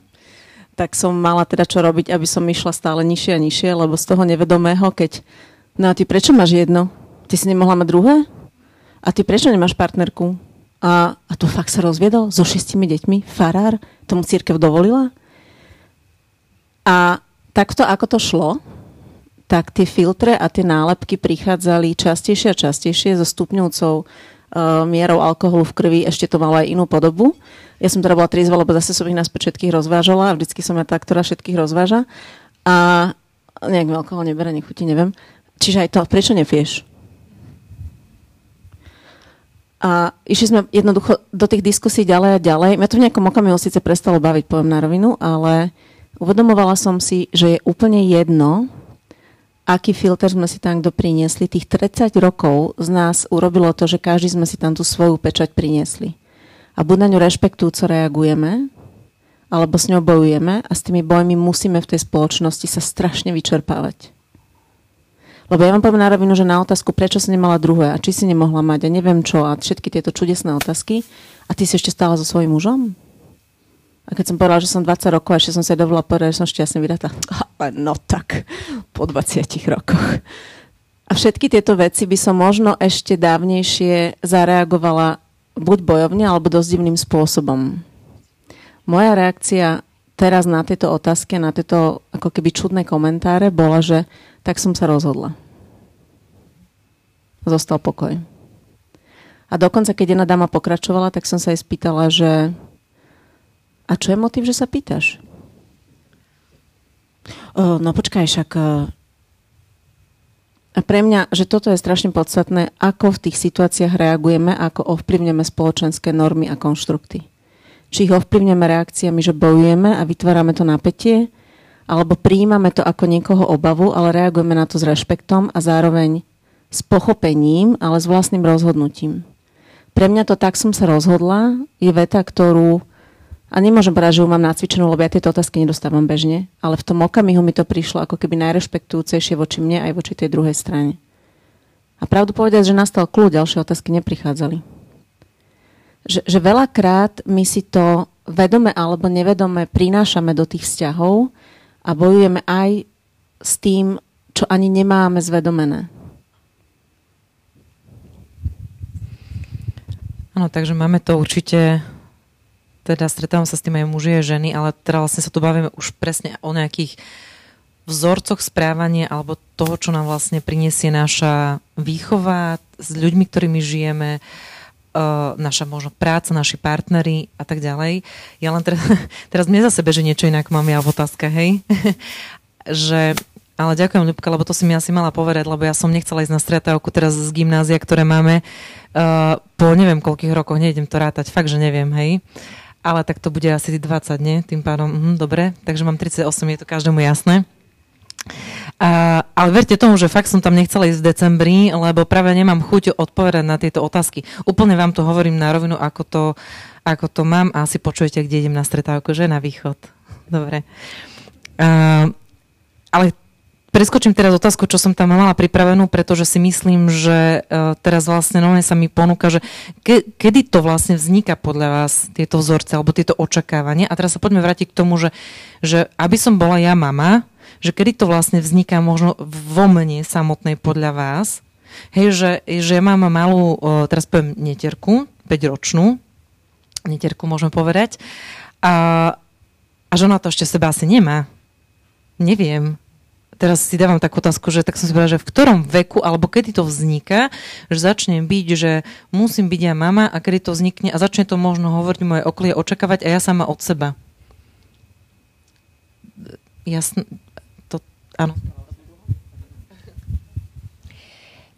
Tak som mala teda čo robiť, aby som išla stále nižšie a nižšie, lebo z toho nevedomého, keď no a ty prečo máš jedno? Ty si nemohla mať druhé? A ty prečo nemáš partnerku? A, a to fakt sa rozviedol so šestimi deťmi? Farár? Tomu církev dovolila? A takto, ako to šlo, tak tie filtre a tie nálepky prichádzali častejšie a častejšie so stupňujúcou uh, mierou alkoholu v krvi. Ešte to malo aj inú podobu. Ja som teda bola trizva, lebo zase som ich nás všetkých rozvážala a vždycky som ja tá, ktorá všetkých rozváža. A nejak mi alkohol nebere, nechutí, neviem. Čiže aj to, prečo nefieš? A išli sme jednoducho do tých diskusí ďalej a ďalej. Mňa to v nejakom okamihu síce prestalo baviť, poviem na rovinu, ale uvedomovala som si, že je úplne jedno, aký filter sme si tam kto priniesli. Tých 30 rokov z nás urobilo to, že každý sme si tam tú svoju pečať priniesli. A buď na ňu rešpektujúco reagujeme, alebo s ňou bojujeme a s tými bojmi musíme v tej spoločnosti sa strašne vyčerpávať. Lebo ja vám poviem na rovinu, že na otázku, prečo si nemala druhé a či si nemohla mať a neviem čo a všetky tieto čudesné otázky a ty si ešte stála so svojím mužom? A keď som povedala, že som 20 rokov a ešte som sa dovolila povedať, že som šťastne vydatá. No tak, po 20 rokoch. A všetky tieto veci by som možno ešte dávnejšie zareagovala buď bojovne, alebo dosť divným spôsobom. Moja reakcia teraz na tieto otázky, na tieto ako keby čudné komentáre bola, že tak som sa rozhodla. Zostal pokoj. A dokonca, keď jedna dáma pokračovala, tak som sa jej spýtala, že a čo je motiv, že sa pýtaš? O, no počkaj, však a pre mňa, že toto je strašne podstatné, ako v tých situáciách reagujeme, ako ovplyvneme spoločenské normy a konštrukty. Či ich ovplyvneme reakciami, že bojujeme a vytvárame to napätie, alebo prijímame to ako niekoho obavu, ale reagujeme na to s rešpektom a zároveň s pochopením, ale s vlastným rozhodnutím. Pre mňa to tak som sa rozhodla je veta, ktorú a nemôžem povedať, že ju mám nacvičenú, lebo ja tieto otázky nedostávam bežne, ale v tom okamihu mi to prišlo ako keby najrešpektujúcejšie voči mne aj voči tej druhej strane. A pravdu povedať, že nastal kľud, ďalšie otázky neprichádzali. Že, že veľakrát my si to vedome alebo nevedome prinášame do tých vzťahov a bojujeme aj s tým, čo ani nemáme zvedomené. Áno, takže máme to určite, teda stretávam sa s tým aj muži a ženy, ale teda vlastne sa tu bavíme už presne o nejakých vzorcoch správania alebo toho, čo nám vlastne prinesie naša výchova s ľuďmi, ktorými žijeme, uh, naša možno práca, naši partnery a tak ďalej. Ja len teraz, teraz mne za sebe, že niečo inak mám ja v otázka, hej? že ale ďakujem, Ľubka, lebo to si mi asi mala povedať, lebo ja som nechcela ísť na stretávku teraz z gymnázia, ktoré máme uh, po neviem koľkých rokoch, nejdem to rátať, fakt, že neviem, hej. Ale tak to bude asi 20, nie? Tým pádom, hm, dobre, takže mám 38, je to každému jasné. Uh, ale verte tomu, že fakt som tam nechcela ísť v decembri, lebo práve nemám chuť odpovedať na tieto otázky. Úplne vám to hovorím na rovinu, ako to, ako to mám a asi počujete, kde idem na stretávku, že na východ. Dobre. Uh, ale Preskočím teraz otázku, čo som tam mala pripravenú, pretože si myslím, že uh, teraz vlastne nové sa mi ponúka, že ke, kedy to vlastne vzniká podľa vás, tieto vzorce alebo tieto očakávania. A teraz sa poďme vrátiť k tomu, že, že aby som bola ja mama, že kedy to vlastne vzniká možno vo mne samotnej podľa vás. Hej, že, že ja mám malú, uh, teraz poviem netierku, 5-ročnú, netierku môžeme povedať, a, a že ona to ešte seba asi nemá. Neviem teraz si dávam takú otázku, že tak som si povedala, že v ktorom veku alebo kedy to vzniká, že začnem byť, že musím byť ja mama a kedy to vznikne a začne to možno hovoriť moje okolie, očakávať a ja sama od seba. Jasne, to, áno.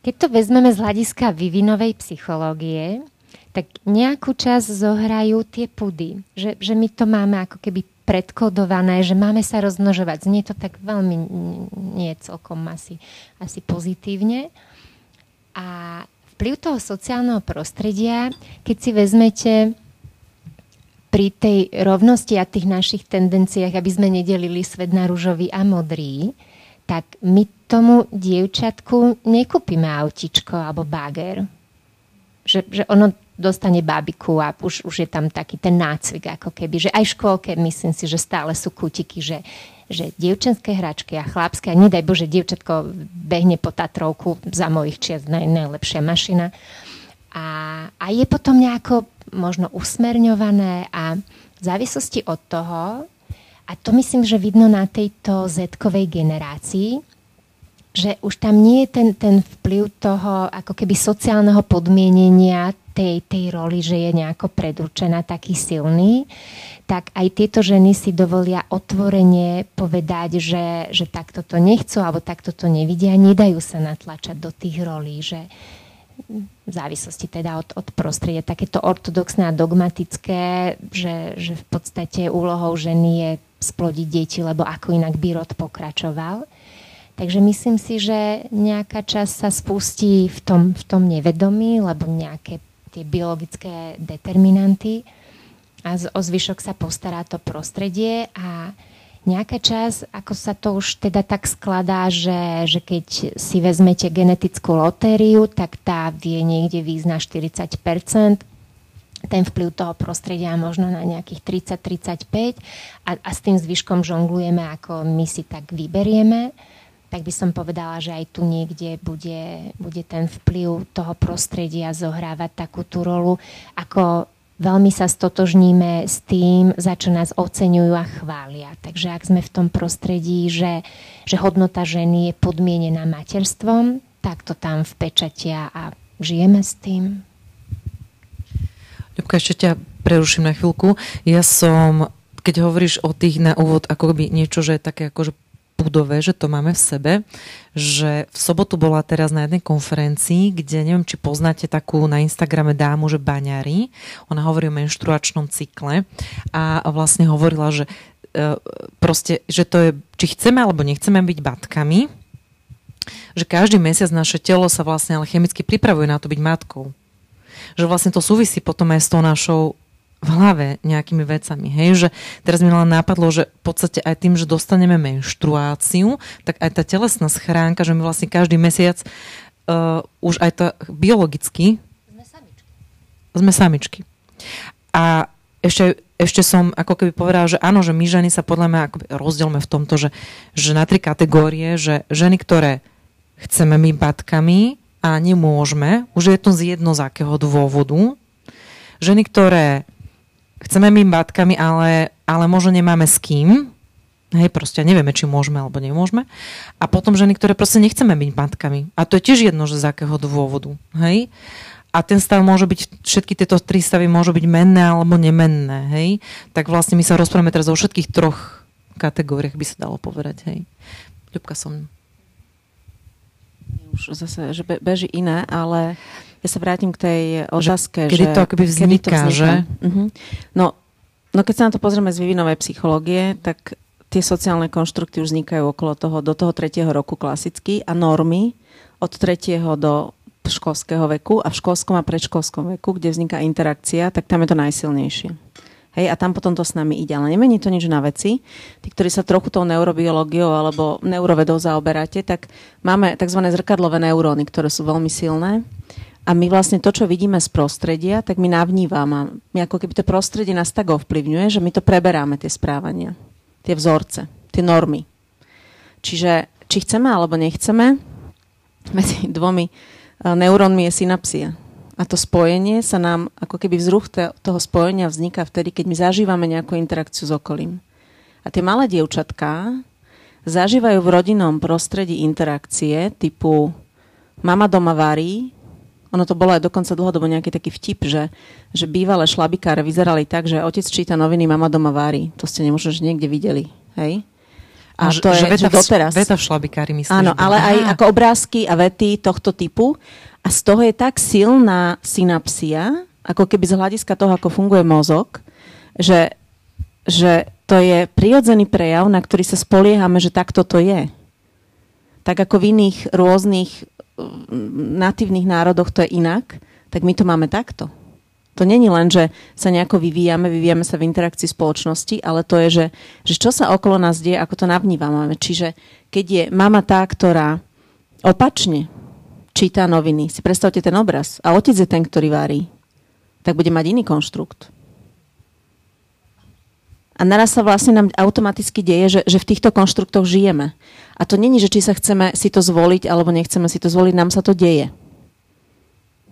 Keď to vezmeme z hľadiska vyvinovej psychológie, tak nejakú časť zohrajú tie pudy. Že, že my to máme ako keby predkodované, že máme sa rozmnožovať. Znie to tak veľmi nie celkom asi, asi pozitívne. A vplyv toho sociálneho prostredia, keď si vezmete pri tej rovnosti a tých našich tendenciách, aby sme nedelili svet na rúžový a modrý, tak my tomu dievčatku nekúpime autičko alebo bager. Že, že ono dostane babiku a už, už je tam taký ten nácvik, ako keby, že aj v škôlke myslím si, že stále sú kutiky, že, že dievčenské hračky a chlapské, a nedaj Bože, dievčatko behne po Tatrovku za mojich čias naj, najlepšia mašina. A, a je potom nejako možno usmerňované a v závislosti od toho, a to myslím, že vidno na tejto Z-kovej generácii, že už tam nie je ten, ten vplyv toho ako keby sociálneho podmienenia tej, tej roli, že je nejako predurčená taký silný, tak aj tieto ženy si dovolia otvorene povedať, že, že takto to nechcú alebo takto to nevidia, nedajú sa natlačať do tých rolí, že v závislosti teda od, od prostredia, takéto ortodoxné a dogmatické, že, že v podstate úlohou ženy je splodiť deti, lebo ako inak by rod pokračoval. Takže myslím si, že nejaká časť sa spustí v tom, v tom nevedomí, lebo nejaké tie biologické determinanty. A o zvyšok sa postará to prostredie a nejaká čas, ako sa to už teda tak skladá, že, že keď si vezmete genetickú lotériu, tak tá vie niekde výjsť na 40% ten vplyv toho prostredia možno na nejakých 30-35 a, a s tým zvyškom žonglujeme, ako my si tak vyberieme tak by som povedala, že aj tu niekde bude, bude ten vplyv toho prostredia zohrávať takú tú rolu, ako veľmi sa stotožníme s tým, za čo nás oceňujú a chvália. Takže ak sme v tom prostredí, že, že hodnota ženy je podmienená materstvom, tak to tam vpečatia a žijeme s tým. Ľubka, ešte ťa preruším na chvíľku. Ja som, keď hovoríš o tých na úvod, ako by niečo, že také že budove, že to máme v sebe, že v sobotu bola teraz na jednej konferencii, kde neviem, či poznáte takú na Instagrame dámu, že baňari. Ona hovorí o menštruačnom cykle a vlastne hovorila, že e, proste, že to je, či chceme alebo nechceme byť batkami, že každý mesiac naše telo sa vlastne ale chemicky pripravuje na to byť matkou. Že vlastne to súvisí potom aj s tou našou v hlave nejakými vecami. Hej, že teraz mi len nápadlo, že v podstate aj tým, že dostaneme menštruáciu, tak aj tá telesná schránka, že my vlastne každý mesiac uh, už aj to biologicky sme samičky. Sme samičky. A ešte, ešte som ako keby povedala, že áno, že my ženy sa podľa mňa rozdielme v tomto, že, že na tri kategórie, že ženy, ktoré chceme my batkami a nemôžeme, už je to z jedno z akého dôvodu. Ženy, ktoré chceme my batkami, ale, ale možno nemáme s kým, Hej, proste nevieme, či môžeme alebo nemôžeme. A potom ženy, ktoré proste nechceme byť matkami. A to je tiež jedno, že z akého dôvodu. Hej? A ten stav môže byť, všetky tieto tri stavy môžu byť menné alebo nemenné. Hej? Tak vlastne my sa rozprávame teraz o všetkých troch kategóriách, by sa dalo povedať. Hej? Ľubka som už zase, že beží iné, ale ja sa vrátim k tej otázke, kedy že... to akoby vzniká, to že? Uh-huh. No, no keď sa na to pozrieme z vývinovej psychológie, tak tie sociálne konštrukty už vznikajú okolo toho, do toho tretieho roku klasicky a normy od tretieho do školského veku a v školskom a predškolskom veku, kde vzniká interakcia, tak tam je to najsilnejšie. Hej, a tam potom to s nami ide. Ale nemení to nič na veci. Tí, ktorí sa trochu tou neurobiológiou alebo neurovedou zaoberáte, tak máme tzv. zrkadlové neuróny, ktoré sú veľmi silné. A my vlastne to, čo vidíme z prostredia, tak my navnívam. my ako keby to prostredie nás tak ovplyvňuje, že my to preberáme, tie správania, tie vzorce, tie normy. Čiže či chceme alebo nechceme, medzi dvomi eh, neurónmi je synapsia. A to spojenie sa nám, ako keby vzruch toho spojenia vzniká vtedy, keď my zažívame nejakú interakciu s okolím. A tie malé dievčatká zažívajú v rodinnom prostredí interakcie typu mama doma varí, ono to bolo aj dokonca dlhodobo nejaký taký vtip, že, že bývalé šlabikáre vyzerali tak, že otec číta noviny, mama doma varí. To ste nemožno niekde videli. Hej? A, a to že je veta, že doteraz. Veta v šlabikári myslíš? Áno, ale aj ako obrázky a vety tohto typu. A z toho je tak silná synapsia, ako keby z hľadiska toho, ako funguje mozog, že, že to je prirodzený prejav, na ktorý sa spoliehame, že takto to je. Tak ako v iných rôznych natívnych národoch to je inak, tak my to máme takto. To není len, že sa nejako vyvíjame, vyvíjame sa v interakcii spoločnosti, ale to je, že, že čo sa okolo nás deje, ako to navnívame. Čiže keď je mama tá, ktorá opačne číta noviny. Si predstavte ten obraz. A otec je ten, ktorý varí. Tak bude mať iný konštrukt. A naraz sa vlastne nám automaticky deje, že, že v týchto konštruktoch žijeme. A to není, že či sa chceme si to zvoliť, alebo nechceme si to zvoliť, nám sa to deje.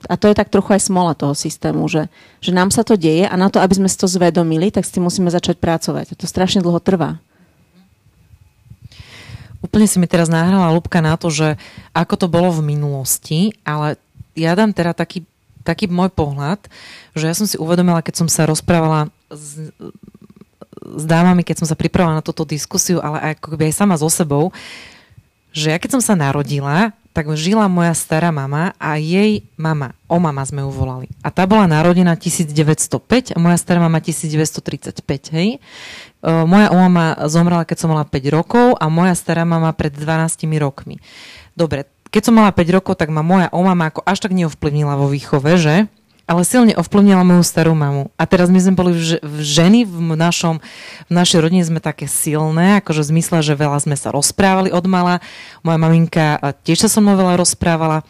A to je tak trochu aj smola toho systému, že, že nám sa to deje a na to, aby sme si to zvedomili, tak s tým musíme začať pracovať. A to strašne dlho trvá. Úplne si mi teraz nahrala lúbka na to, že ako to bolo v minulosti, ale ja dám teda taký, taký môj pohľad, že ja som si uvedomila, keď som sa rozprávala s, s dámami, keď som sa pripravila na túto diskusiu, ale ako aj sama so sebou, že ja keď som sa narodila, tak žila moja stará mama a jej mama, o mama sme ju volali. A tá bola narodená 1905 a moja stará mama 1935, hej. Moja mama zomrela, keď som mala 5 rokov a moja stará mama pred 12 rokmi. Dobre, keď som mala 5 rokov, tak ma moja omama ako až tak neovplyvnila vo výchove, že? Ale silne ovplyvnila moju starú mamu. A teraz my sme boli v, v ženy v, našom, v našej rodine sme také silné, akože v zmysle, že veľa sme sa rozprávali od mala. Moja maminka tiež sa so mnou veľa rozprávala.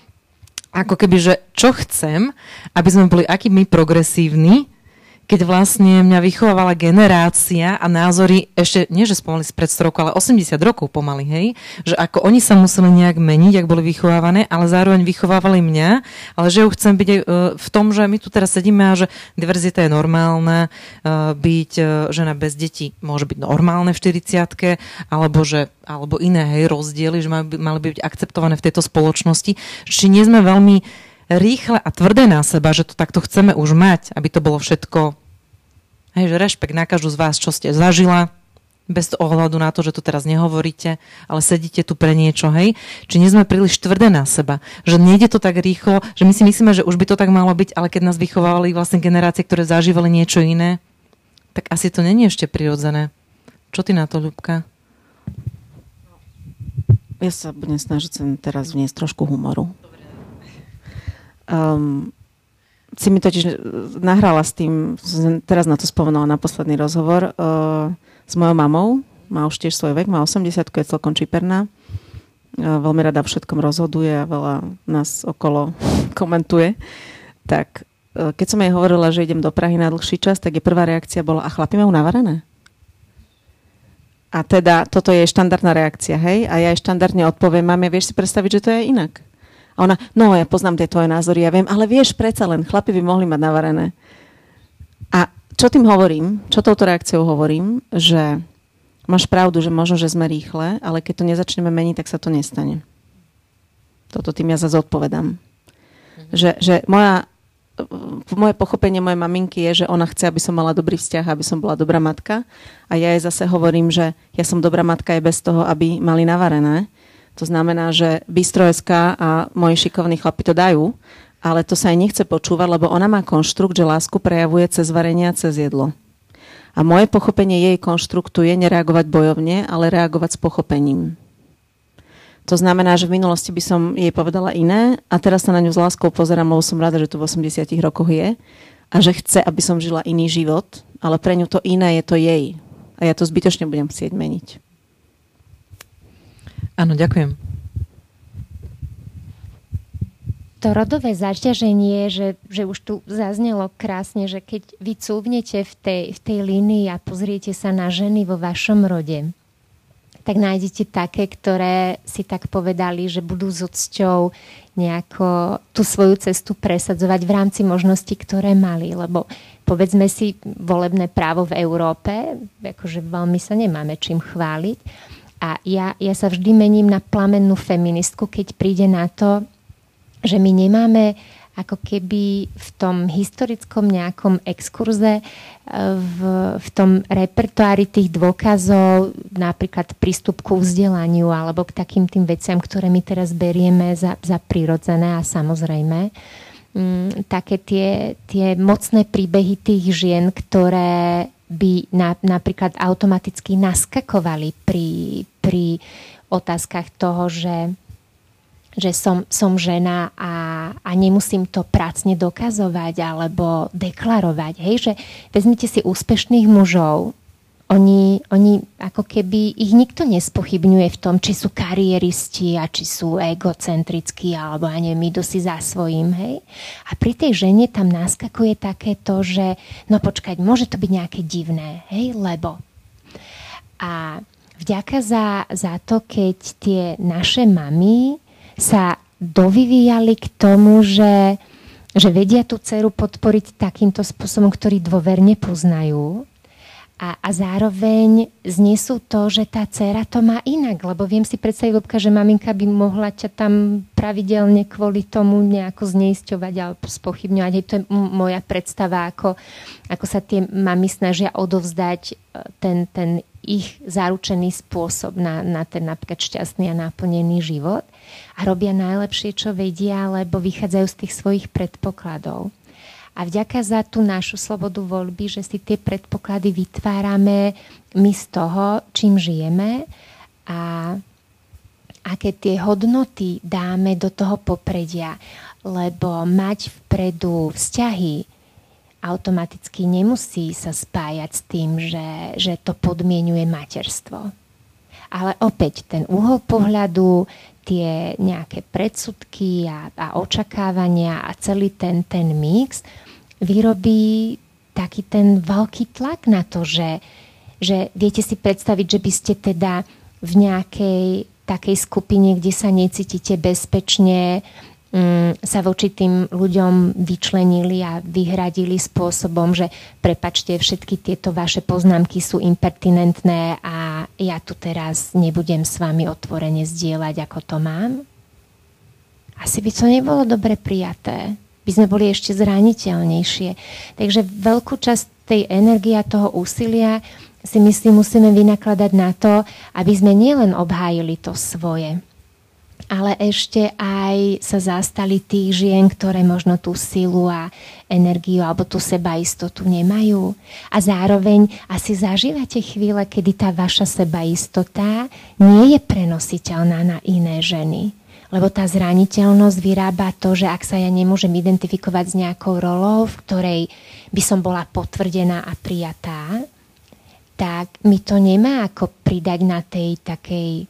Ako keby, že čo chcem, aby sme boli aký my progresívni, keď vlastne mňa vychovávala generácia a názory ešte, nie že spomenuli spred 100 rokov, ale 80 rokov pomaly, hej, že ako oni sa museli nejak meniť, ak boli vychovávané, ale zároveň vychovávali mňa, ale že ju chcem byť e, v tom, že my tu teraz sedíme a že diverzita je normálna, e, byť e, žena bez detí môže byť normálne v 40 alebo že alebo iné hej, rozdiely, že mali, mali byť akceptované v tejto spoločnosti. Či nie sme veľmi rýchle a tvrdé na seba, že to takto chceme už mať, aby to bolo všetko, hej, že rešpekt na každú z vás, čo ste zažila, bez ohľadu na to, že to teraz nehovoríte, ale sedíte tu pre niečo, hej? Či nie sme príliš tvrdé na seba, že nejde to tak rýchlo, že my si myslíme, že už by to tak malo byť, ale keď nás vychovávali vlastne generácie, ktoré zažívali niečo iné, tak asi to není ešte prirodzené. Čo ty na to, Ľubka? ja sa budem snažiť sem teraz vniesť trošku humoru. Um, si mi totiž nahrala s tým, teraz na to spomenula na posledný rozhovor, uh, s mojou mamou, má už tiež svoj vek, má 80, je celkom čiperná. Uh, veľmi rada všetkom rozhoduje a veľa nás okolo komentuje. Tak uh, keď som jej hovorila, že idem do Prahy na dlhší čas, tak je prvá reakcia bola, a chlapi majú navarené? A teda toto je štandardná reakcia, hej? A ja jej štandardne odpoviem, máme, vieš si predstaviť, že to je inak? A ona, no ja poznám tie tvoje názory, ja viem, ale vieš, predsa len chlapi by mohli mať navarené. A čo tým hovorím, čo touto reakciou hovorím, že máš pravdu, že možno, že sme rýchle, ale keď to nezačneme meniť, tak sa to nestane. Toto tým ja zase odpovedám. Mhm. Že, že moja moje pochopenie mojej maminky je, že ona chce, aby som mala dobrý vzťah, aby som bola dobrá matka. A ja jej zase hovorím, že ja som dobrá matka aj bez toho, aby mali navarené. To znamená, že Bystroeska a moji šikovní chlapi to dajú, ale to sa aj nechce počúvať, lebo ona má konštrukt, že lásku prejavuje cez varenia, cez jedlo. A moje pochopenie jej konštruktu je nereagovať bojovne, ale reagovať s pochopením. To znamená, že v minulosti by som jej povedala iné a teraz sa na ňu s láskou pozerám, lebo som rada, že tu v 80 rokoch je a že chce, aby som žila iný život, ale pre ňu to iné je to jej. A ja to zbytočne budem chcieť meniť. Áno, ďakujem. To rodové zaťaženie, že, že už tu zaznelo krásne, že keď vy cúvnete v tej, v tej línii a pozriete sa na ženy vo vašom rode, tak nájdete také, ktoré si tak povedali, že budú s odsťou nejako tú svoju cestu presadzovať v rámci možností, ktoré mali. Lebo povedzme si, volebné právo v Európe, akože veľmi sa nemáme čím chváliť. A ja, ja sa vždy mením na plamennú feministku, keď príde na to, že my nemáme ako keby v tom historickom nejakom exkurze, e, v, v tom repertoári tých dôkazov, napríklad prístup ku vzdelaniu alebo k takým tým veciam, ktoré my teraz berieme za, za prirodzené a samozrejme, mm, také tie, tie mocné príbehy tých žien, ktoré by na, napríklad automaticky naskakovali pri, pri otázkach toho, že že som, som žena a, a nemusím to pracne dokazovať alebo deklarovať. Hej, že vezmite si úspešných mužov, oni, oni ako keby ich nikto nespochybňuje v tom, či sú kariéristi a či sú egocentrickí alebo a neviem, idú si za svojím, hej. A pri tej žene tam naskakuje takéto, že no počkať, môže to byť nejaké divné, hej, lebo. A vďaka za, za to, keď tie naše mamy sa dovyvíjali k tomu, že, že vedia tú dceru podporiť takýmto spôsobom, ktorý dôverne poznajú. A, a zároveň znesú to, že tá dcera to má inak, lebo viem si predstaviť, Lubka, že maminka by mohla ťa tam pravidelne kvôli tomu nejako zneisťovať alebo spochybňovať. Hej, to je moja predstava, ako, ako sa tie mamy snažia odovzdať e, ten, ten ich zaručený spôsob na, na ten napríklad šťastný a naplnený život a robia najlepšie, čo vedia, lebo vychádzajú z tých svojich predpokladov. A vďaka za tú našu slobodu voľby, že si tie predpoklady vytvárame my z toho, čím žijeme a aké tie hodnoty dáme do toho popredia. Lebo mať vpredu vzťahy automaticky nemusí sa spájať s tým, že, že to podmienuje materstvo. Ale opäť ten uhol pohľadu, tie nejaké predsudky a, a očakávania a celý ten, ten mix vyrobí taký ten veľký tlak na to, že, že viete si predstaviť, že by ste teda v nejakej takej skupine, kde sa necítite bezpečne, um, sa voči tým ľuďom vyčlenili a vyhradili spôsobom, že prepačte, všetky tieto vaše poznámky sú impertinentné a ja tu teraz nebudem s vami otvorene zdieľať, ako to mám? Asi by to nebolo dobre prijaté. By sme boli ešte zraniteľnejšie. Takže veľkú časť tej energie a toho úsilia si myslím musíme vynakladať na to, aby sme nielen obhájili to svoje, ale ešte aj sa zastali tých žien, ktoré možno tú silu a energiu alebo tú sebaistotu nemajú. A zároveň asi zažívate chvíle, kedy tá vaša sebaistota nie je prenositeľná na iné ženy. Lebo tá zraniteľnosť vyrába to, že ak sa ja nemôžem identifikovať s nejakou rolou, v ktorej by som bola potvrdená a prijatá, tak mi to nemá ako pridať na tej takej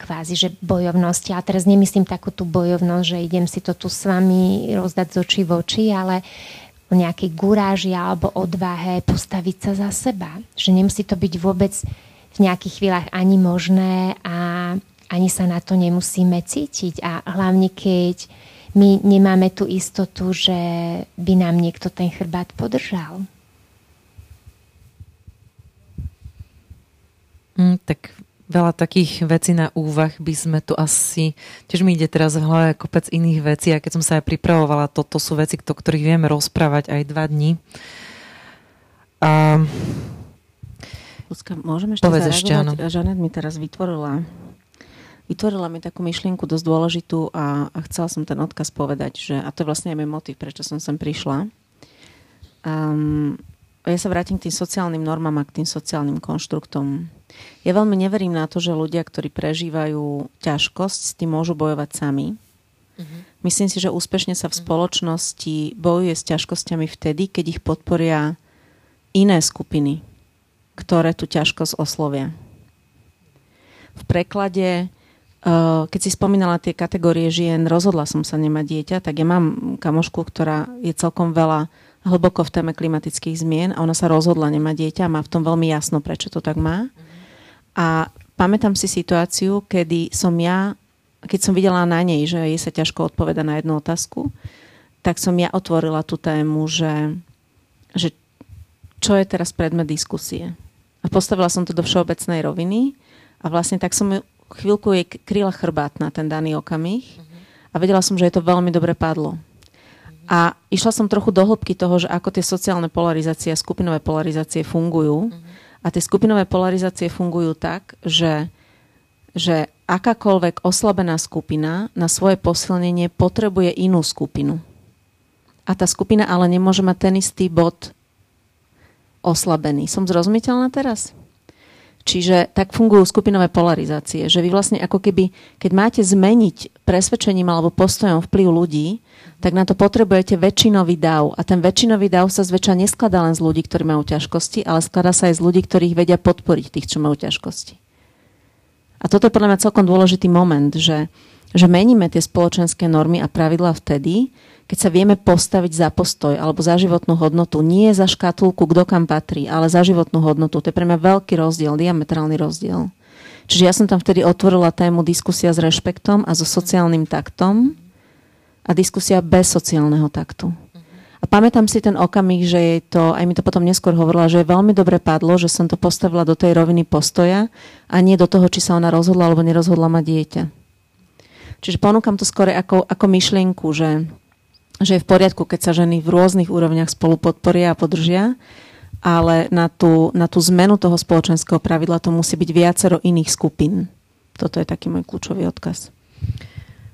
kvázi, že bojovnosti. A teraz nemyslím takú tú bojovnosť, že idem si to tu s vami rozdať z očí v oči, ale o nejakej guráži alebo odvahe postaviť sa za seba. Že nemusí to byť vôbec v nejakých chvíľach ani možné a ani sa na to nemusíme cítiť. A hlavne keď my nemáme tú istotu, že by nám niekto ten chrbát podržal. Mm, tak veľa takých vecí na úvah by sme tu asi, tiež mi ide teraz v hlave kopec iných vecí a keď som sa aj pripravovala, toto sú veci, o ktorých vieme rozprávať aj dva dní. A... Môžeme ešte Povedz ešte, áno. Žanet mi teraz vytvorila vytvorila mi takú myšlienku dosť dôležitú a, a chcela som ten odkaz povedať, že, a to je vlastne aj môj motiv, prečo som sem prišla. Um, ja sa vrátim k tým sociálnym normám a k tým sociálnym konštruktom. Ja veľmi neverím na to, že ľudia, ktorí prežívajú ťažkosť, s tým môžu bojovať sami. Uh-huh. Myslím si, že úspešne sa v mhm. spoločnosti bojuje s ťažkosťami vtedy, keď ich podporia iné skupiny, ktoré tú ťažkosť oslovia. V preklade, keď si spomínala tie kategórie žien, rozhodla som sa nemať dieťa, tak ja mám kamošku, ktorá je celkom veľa hlboko v téme klimatických zmien a ona sa rozhodla nemať dieťa a má v tom veľmi jasno, prečo to tak má. A pamätám si situáciu, kedy som ja, keď som videla na nej, že jej sa ťažko odpoveda na jednu otázku, tak som ja otvorila tú tému, že, že čo je teraz predmet diskusie. A postavila som to do všeobecnej roviny a vlastne tak som ju chvíľku jej kryla chrbát na ten daný okamih a vedela som, že je to veľmi dobre padlo. A išla som trochu do hĺbky toho, že ako tie sociálne polarizácie a skupinové polarizácie fungujú. A tie skupinové polarizácie fungujú tak, že, že akákoľvek oslabená skupina na svoje posilnenie potrebuje inú skupinu. A tá skupina ale nemôže mať ten istý bod oslabený. Som zrozumiteľná teraz? Čiže tak fungujú skupinové polarizácie, že vy vlastne ako keby, keď máte zmeniť presvedčením alebo postojom vplyv ľudí, tak na to potrebujete väčšinový dav. A ten väčšinový dav sa zväčša neskladá len z ľudí, ktorí majú ťažkosti, ale skladá sa aj z ľudí, ktorých vedia podporiť tých, čo majú ťažkosti. A toto je podľa mňa celkom dôležitý moment, že, že meníme tie spoločenské normy a pravidlá vtedy, keď sa vieme postaviť za postoj alebo za životnú hodnotu, nie za škatulku, kto kam patrí, ale za životnú hodnotu. To je pre mňa veľký rozdiel, diametrálny rozdiel. Čiže ja som tam vtedy otvorila tému diskusia s rešpektom a so sociálnym taktom a diskusia bez sociálneho taktu. A pamätám si ten okamih, že je to, aj mi to potom neskôr hovorila, že je veľmi dobre padlo, že som to postavila do tej roviny postoja a nie do toho, či sa ona rozhodla alebo nerozhodla mať dieťa. Čiže ponúkam to skôr ako, ako myšlienku, že že je v poriadku, keď sa ženy v rôznych úrovniach spolu podporia a podržia, ale na tú, na tú zmenu toho spoločenského pravidla to musí byť viacero iných skupín. Toto je taký môj kľúčový odkaz.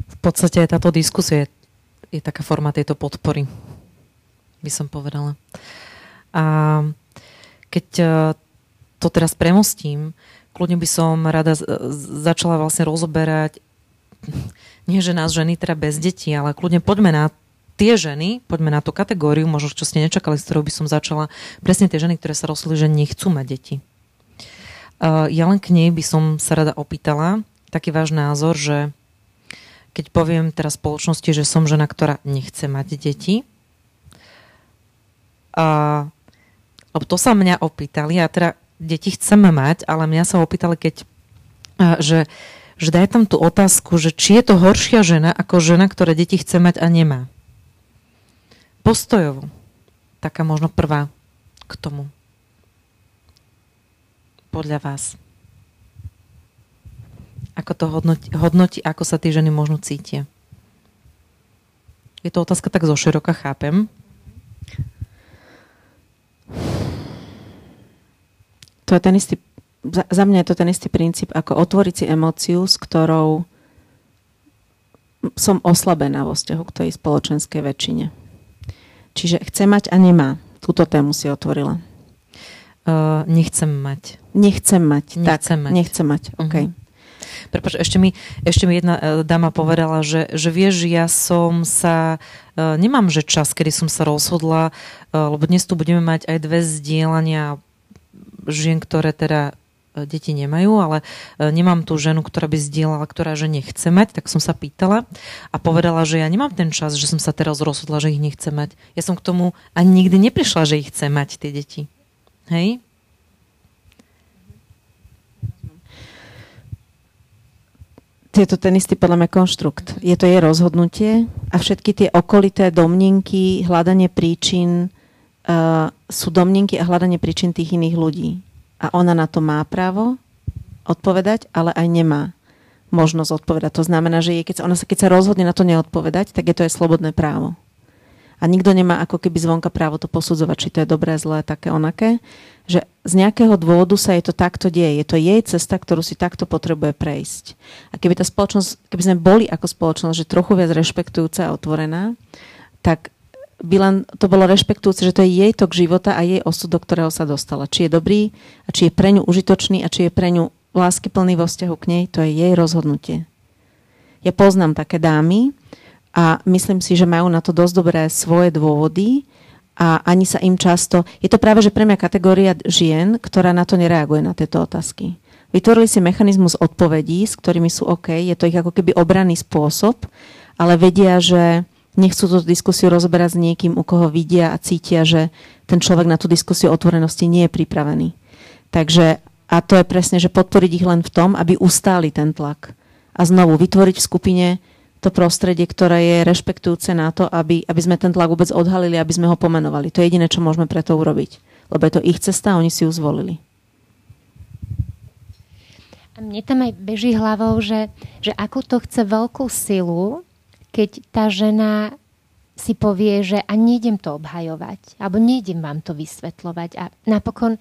V podstate táto diskusia je, je taká forma tejto podpory, by som povedala. A keď e, to teraz premostím, kľudne by som rada začala vlastne rozoberať nie, že nás ženy teda bez detí, ale kľudne poďme na tie ženy, poďme na tú kategóriu, možno čo ste nečakali, s ktorou by som začala, presne tie ženy, ktoré sa rozhodli, že nechcú mať deti. Uh, ja len k nej by som sa rada opýtala, taký váš názor, že keď poviem teraz spoločnosti, že som žena, ktorá nechce mať deti, uh, lebo to sa mňa opýtali, a teda deti chceme mať, ale mňa sa opýtali, keď, uh, že, že daj tam tú otázku, že či je to horšia žena ako žena, ktorá deti chce mať a nemá postojovo. Taká možno prvá k tomu. Podľa vás. Ako to hodnotí, hodnotí ako sa tie ženy možno cítia? Je to otázka tak zoširoka, chápem. To je ten istý, za, mňa je to ten istý princíp, ako otvoriť si emóciu, s ktorou som oslabená vo vzťahu k tej spoločenskej väčšine. Čiže chce mať a nemá. Túto tému si otvorila. Uh, nechcem mať. Nechcem mať. Nechcem tak, mať. Nechcem mať, OK. Uh-huh. Prepač, ešte mi, ešte mi jedna uh, dáma povedala, že, že vieš, ja som sa, uh, nemám že čas, kedy som sa rozhodla, uh, lebo dnes tu budeme mať aj dve zdieľania žien, ktoré teda deti nemajú, ale nemám tú ženu, ktorá by zdieľala, ktorá že nechce mať, tak som sa pýtala a povedala, že ja nemám ten čas, že som sa teraz rozhodla, že ich nechce mať. Ja som k tomu ani nikdy neprišla, že ich chce mať tie deti. Hej? je to ten istý podľa mňa konštrukt. Je to jej rozhodnutie a všetky tie okolité domnenky, hľadanie príčin uh, sú domnenky a hľadanie príčin tých iných ľudí. A ona na to má právo odpovedať, ale aj nemá možnosť odpovedať. To znamená, že je, keď sa, ona sa, keď sa rozhodne na to neodpovedať, tak je to aj slobodné právo. A nikto nemá ako keby zvonka právo to posudzovať, či to je dobré, zlé, také, onaké. Že z nejakého dôvodu sa jej to takto deje. Je to jej cesta, ktorú si takto potrebuje prejsť. A keby tá spoločnosť, keby sme boli ako spoločnosť, že trochu viac rešpektujúca a otvorená, tak by len to bolo rešpektujúce, že to je jej tok života a jej osud, do ktorého sa dostala. Či je dobrý a či je pre ňu užitočný a či je pre ňu láskyplný vo vzťahu k nej, to je jej rozhodnutie. Ja poznám také dámy, a myslím si, že majú na to dosť dobré svoje dôvody a ani sa im často... Je to práve, že pre mňa kategória žien, ktorá na to nereaguje, na tieto otázky. Vytvorili si mechanizmus odpovedí, s ktorými sú OK, je to ich ako keby obranný spôsob, ale vedia, že nechcú túto diskusiu rozoberať s niekým, u koho vidia a cítia, že ten človek na tú diskusiu otvorenosti nie je pripravený. Takže, a to je presne, že podporiť ich len v tom, aby ustáli ten tlak. A znovu vytvoriť v skupine to prostredie, ktoré je rešpektujúce na to, aby, aby sme ten tlak vôbec odhalili, aby sme ho pomenovali. To je jediné, čo môžeme preto urobiť. Lebo je to ich cesta a oni si ju zvolili. A mne tam aj beží hlavou, že, že ako to chce veľkú silu, keď tá žena si povie, že a nejdem to obhajovať, alebo nejdem vám to vysvetľovať. A napokon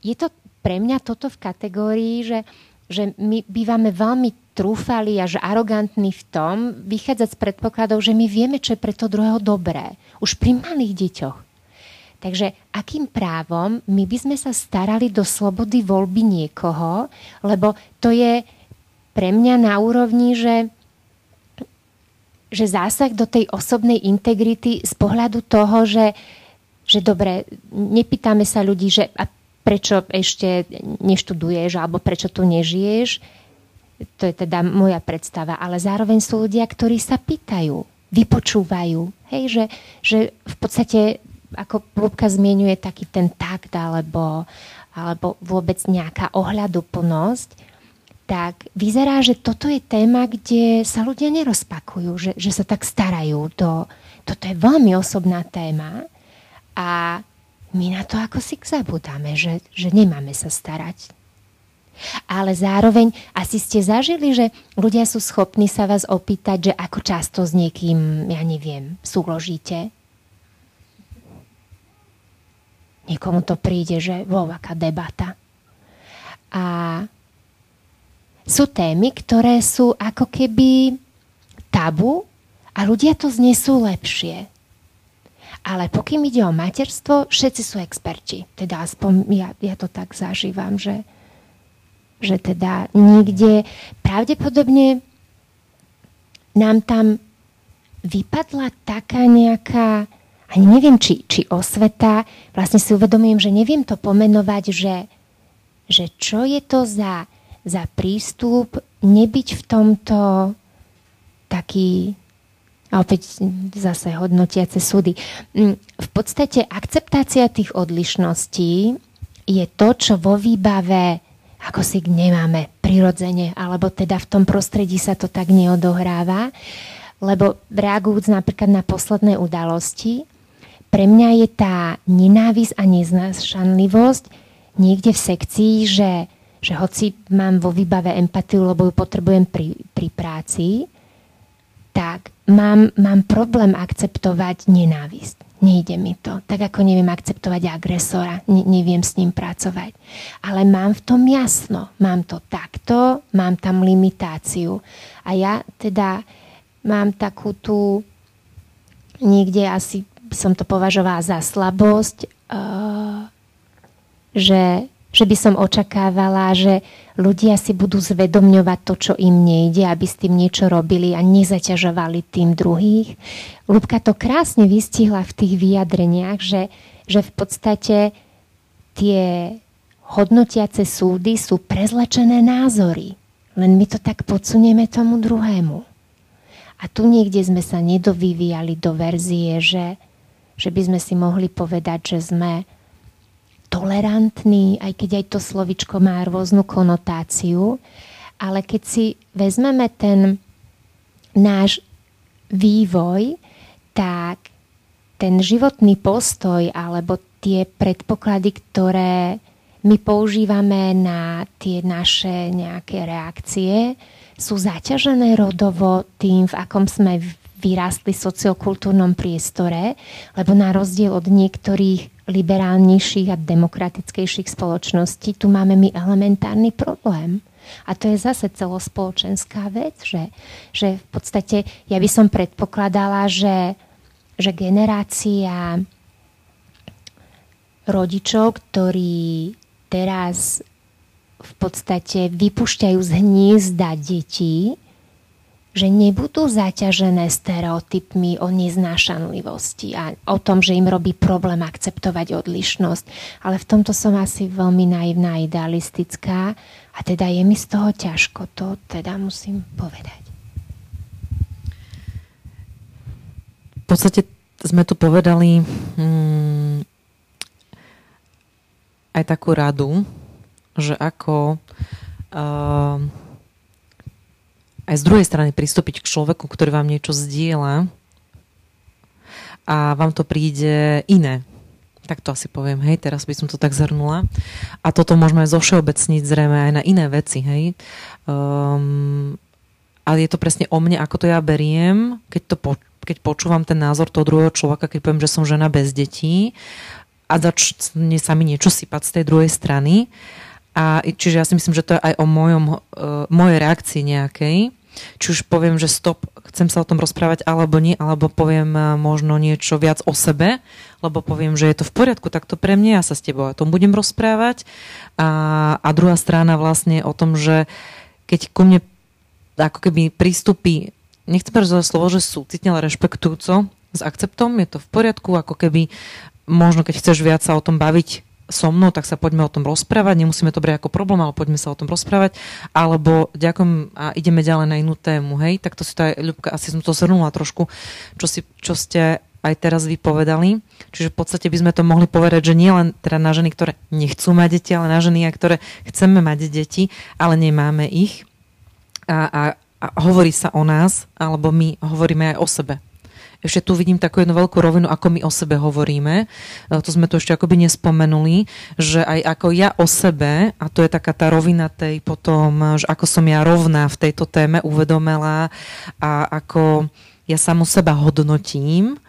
je to pre mňa toto v kategórii, že, že my bývame veľmi trúfali až arogantní v tom, vychádzať z predpokladov, že my vieme, čo je pre to druhého dobré. Už pri malých deťoch. Takže akým právom my by sme sa starali do slobody voľby niekoho, lebo to je pre mňa na úrovni, že, že zásah do tej osobnej integrity z pohľadu toho, že, že dobre, nepýtame sa ľudí, že a prečo ešte neštuduješ alebo prečo tu nežiješ, to je teda moja predstava, ale zároveň sú ľudia, ktorí sa pýtajú, vypočúvajú. Hej, že, že v podstate, ako Lubka zmienuje, taký ten takt alebo, alebo vôbec nejaká ohľaduplnosť, tak vyzerá, že toto je téma, kde sa ľudia nerozpakujú, že, že sa tak starajú. To, toto je veľmi osobná téma a my na to ako si zabudáme, že, že nemáme sa starať ale zároveň asi ste zažili, že ľudia sú schopní sa vás opýtať, že ako často s niekým, ja neviem, súložíte. Niekomu to príde, že vo, aká debata. A sú témy, ktoré sú ako keby tabu a ľudia to znesú lepšie. Ale pokým ide o materstvo, všetci sú experti. Teda aspoň ja, ja to tak zažívam, že, že teda niekde pravdepodobne nám tam vypadla taká nejaká, ani neviem, či, či osveta, vlastne si uvedomujem, že neviem to pomenovať, že, že čo je to za, za prístup nebyť v tomto taký, a opäť zase hodnotiace súdy. Mm, v podstate akceptácia tých odlišností je to, čo vo výbave ako si nemáme prirodzene, alebo teda v tom prostredí sa to tak neodohráva, lebo reagujúc napríklad na posledné udalosti, pre mňa je tá nenávisť a neznášanlivosť niekde v sekcii, že, že hoci mám vo výbave empatiu, lebo ju potrebujem pri, pri práci, tak mám, mám problém akceptovať nenávisť nejde mi to. Tak ako neviem akceptovať agresora, ne, neviem s ním pracovať. Ale mám v tom jasno, mám to takto, mám tam limitáciu. A ja teda mám takú tú, niekde asi som to považovala za slabosť, uh, že, že by som očakávala, že ľudia si budú zvedomňovať to, čo im nejde, aby s tým niečo robili a nezaťažovali tým druhých. Lubka to krásne vystihla v tých vyjadreniach, že, že v podstate tie hodnotiace súdy sú prezlečené názory. Len my to tak podsunieme tomu druhému. A tu niekde sme sa nedovyvíjali do verzie, že, že by sme si mohli povedať, že sme tolerantní, aj keď aj to slovičko má rôznu konotáciu, ale keď si vezmeme ten náš vývoj, tak ten životný postoj alebo tie predpoklady, ktoré my používame na tie naše nejaké reakcie, sú zaťažené rodovo tým, v akom sme vyrástli v sociokultúrnom priestore, lebo na rozdiel od niektorých liberálnejších a demokratickejších spoločností, tu máme my elementárny problém. A to je zase celospoločenská vec, že, že v podstate ja by som predpokladala, že, že generácia rodičov, ktorí teraz v podstate vypušťajú z hniezda detí, že nebudú zaťažené stereotypmi o neznášanlivosti a o tom, že im robí problém akceptovať odlišnosť. Ale v tomto som asi veľmi naivná, idealistická a teda je mi z toho ťažko, to teda musím povedať. V podstate sme tu povedali hmm, aj takú radu, že ako uh, aj z druhej strany pristúpiť k človeku, ktorý vám niečo zdieľa a vám to príde iné. Tak to asi poviem, hej, teraz by som to tak zhrnula. A toto môžeme zo všeobecniť zrejme aj na iné veci, hej. Um, ale je to presne o mne, ako to ja beriem, keď, to po, keď počúvam ten názor toho druhého človeka, keď poviem, že som žena bez detí a začne sa mi niečo sypať z tej druhej strany. A čiže ja si myslím, že to je aj o mojom, uh, mojej reakcii nejakej. Či už poviem, že stop, chcem sa o tom rozprávať, alebo nie, alebo poviem uh, možno niečo viac o sebe, lebo poviem, že je to v poriadku, tak to pre mňa, ja sa s tebou o tom budem rozprávať. A, a druhá strana vlastne o tom, že keď ku mne ako keby prístupí, nechcem povedať slovo, že sú citne, ale rešpektujúco, s akceptom, je to v poriadku, ako keby možno keď chceš viac sa o tom baviť so mnou, tak sa poďme o tom rozprávať. Nemusíme to brať ako problém, ale poďme sa o tom rozprávať. Alebo ďakujem a ideme ďalej na inú tému. Hej, tak to si to aj, Ľubka, asi som to zhrnula trošku, čo, si, čo ste aj teraz vypovedali. Čiže v podstate by sme to mohli povedať, že nie len teda na ženy, ktoré nechcú mať deti, ale na ženy, ktoré chceme mať deti, ale nemáme ich. A, a, a hovorí sa o nás, alebo my hovoríme aj o sebe ešte tu vidím takú jednu veľkú rovinu, ako my o sebe hovoríme. E, to sme tu ešte akoby nespomenuli, že aj ako ja o sebe, a to je taká tá rovina tej potom, že ako som ja rovná v tejto téme uvedomela a ako ja samu seba hodnotím,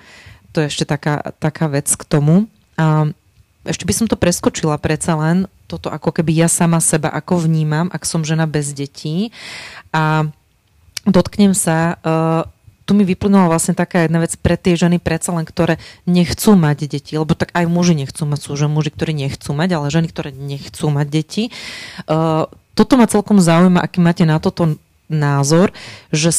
to je ešte taká, taká vec k tomu. A ešte by som to preskočila predsa len, toto ako keby ja sama seba ako vnímam, ak som žena bez detí. A dotknem sa uh, tu mi vyplynula vlastne taká jedna vec pre tie ženy predsa len, ktoré nechcú mať deti, lebo tak aj muži nechcú mať, sú že muži, ktorí nechcú mať, ale ženy, ktoré nechcú mať deti. Uh, toto ma celkom zaujíma, aký máte na toto názor, že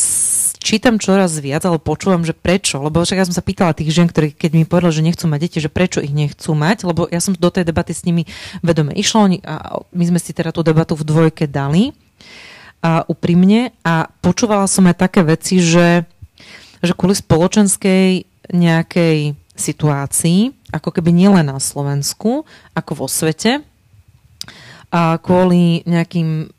čítam čoraz viac, ale počúvam, že prečo. Lebo však ja som sa pýtala tých žien, ktorí keď mi povedali, že nechcú mať deti, že prečo ich nechcú mať, lebo ja som do tej debaty s nimi vedome išla a my sme si teda tú debatu v dvojke dali a úprimne a počúvala som aj také veci, že že kvôli spoločenskej nejakej situácii, ako keby nielen na Slovensku, ako vo svete, a kvôli nejakým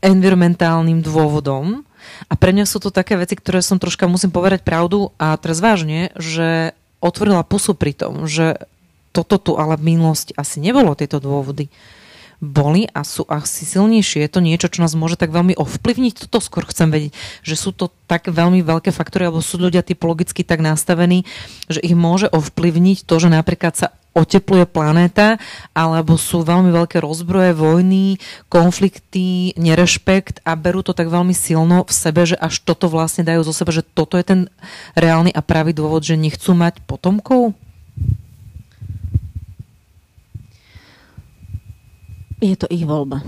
environmentálnym dôvodom. A pre mňa sú to také veci, ktoré som troška, musím povedať pravdu a teraz vážne, že otvorila pusu pri tom, že toto tu ale v minulosti asi nebolo tieto dôvody boli a sú asi silnejšie. Je to niečo, čo nás môže tak veľmi ovplyvniť? Toto skôr chcem vedieť, že sú to tak veľmi veľké faktory, alebo sú ľudia typologicky tak nastavení, že ich môže ovplyvniť to, že napríklad sa otepluje planéta, alebo sú veľmi veľké rozbroje, vojny, konflikty, nerešpekt a berú to tak veľmi silno v sebe, že až toto vlastne dajú zo seba, že toto je ten reálny a pravý dôvod, že nechcú mať potomkov? Je to ich voľba.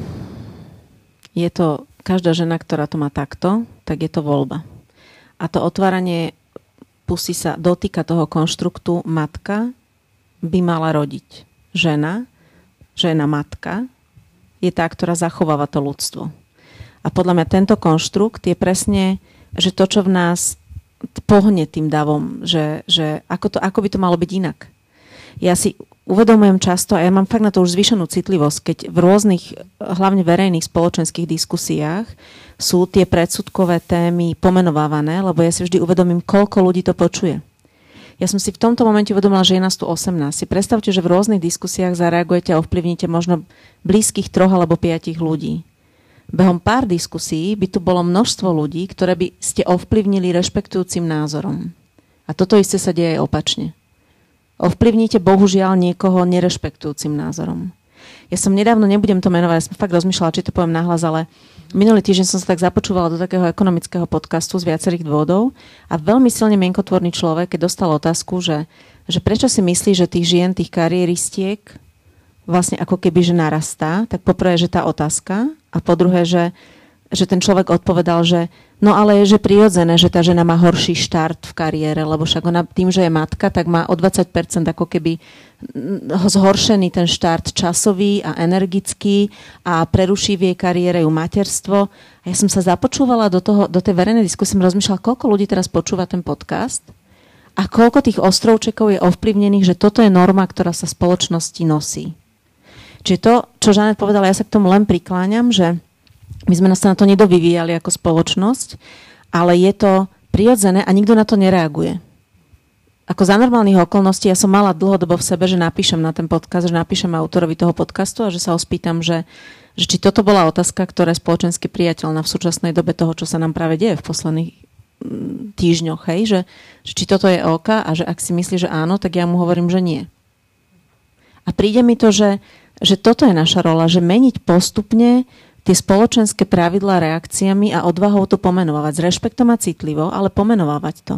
Je to každá žena, ktorá to má takto, tak je to voľba. A to otváranie pusy sa dotýka toho konštruktu matka by mala rodiť. Žena, žena matka, je tá, ktorá zachováva to ľudstvo. A podľa mňa tento konštrukt je presne, že to, čo v nás pohne tým davom, že, že ako, to, ako by to malo byť inak. Ja si uvedomujem často, a ja mám fakt na to už zvýšenú citlivosť, keď v rôznych, hlavne verejných spoločenských diskusiách sú tie predsudkové témy pomenovávané, lebo ja si vždy uvedomím, koľko ľudí to počuje. Ja som si v tomto momente uvedomila, že je nás tu 18. Si predstavte, že v rôznych diskusiách zareagujete a ovplyvnite možno blízkych troch alebo piatich ľudí. Behom pár diskusí by tu bolo množstvo ľudí, ktoré by ste ovplyvnili rešpektujúcim názorom. A toto isté sa deje aj opačne ovplyvníte bohužiaľ niekoho nerešpektujúcim názorom. Ja som nedávno, nebudem to menovať, ja som fakt rozmýšľala, či to poviem nahlas, ale minulý týždeň som sa tak započúvala do takého ekonomického podcastu z viacerých dôvodov a veľmi silne mienkotvorný človek, keď dostal otázku, že, že prečo si myslí, že tých žien, tých kariéristiek vlastne ako keby, že narastá, tak poprvé, že tá otázka a po druhé, že, že ten človek odpovedal, že No ale je že prirodzené, že tá žena má horší štart v kariére, lebo však ona tým, že je matka, tak má o 20% ako keby zhoršený ten štart časový a energický a preruší v jej kariére ju materstvo. A ja som sa započúvala do, toho, do tej verejnej diskusie, som rozmýšľala, koľko ľudí teraz počúva ten podcast a koľko tých ostrovčekov je ovplyvnených, že toto je norma, ktorá sa spoločnosti nosí. Čiže to, čo Žanet povedala, ja sa k tomu len prikláňam, že my sme sa na to nedovyvíjali ako spoločnosť, ale je to prirodzené a nikto na to nereaguje. Ako za normálnych okolností ja som mala dlhodobo v sebe, že napíšem na ten podcast, že napíšem autorovi toho podcastu a že sa ho spýtam, že, že či toto bola otázka, ktorá je spoločensky priateľná v súčasnej dobe toho, čo sa nám práve deje v posledných mm, týždňoch, hej, že, že či toto je OK a že ak si myslí, že áno, tak ja mu hovorím, že nie. A príde mi to, že, že toto je naša rola, že meniť postupne tie spoločenské pravidlá reakciami a odvahou to pomenovať. S rešpektom a citlivo, ale pomenovávať to.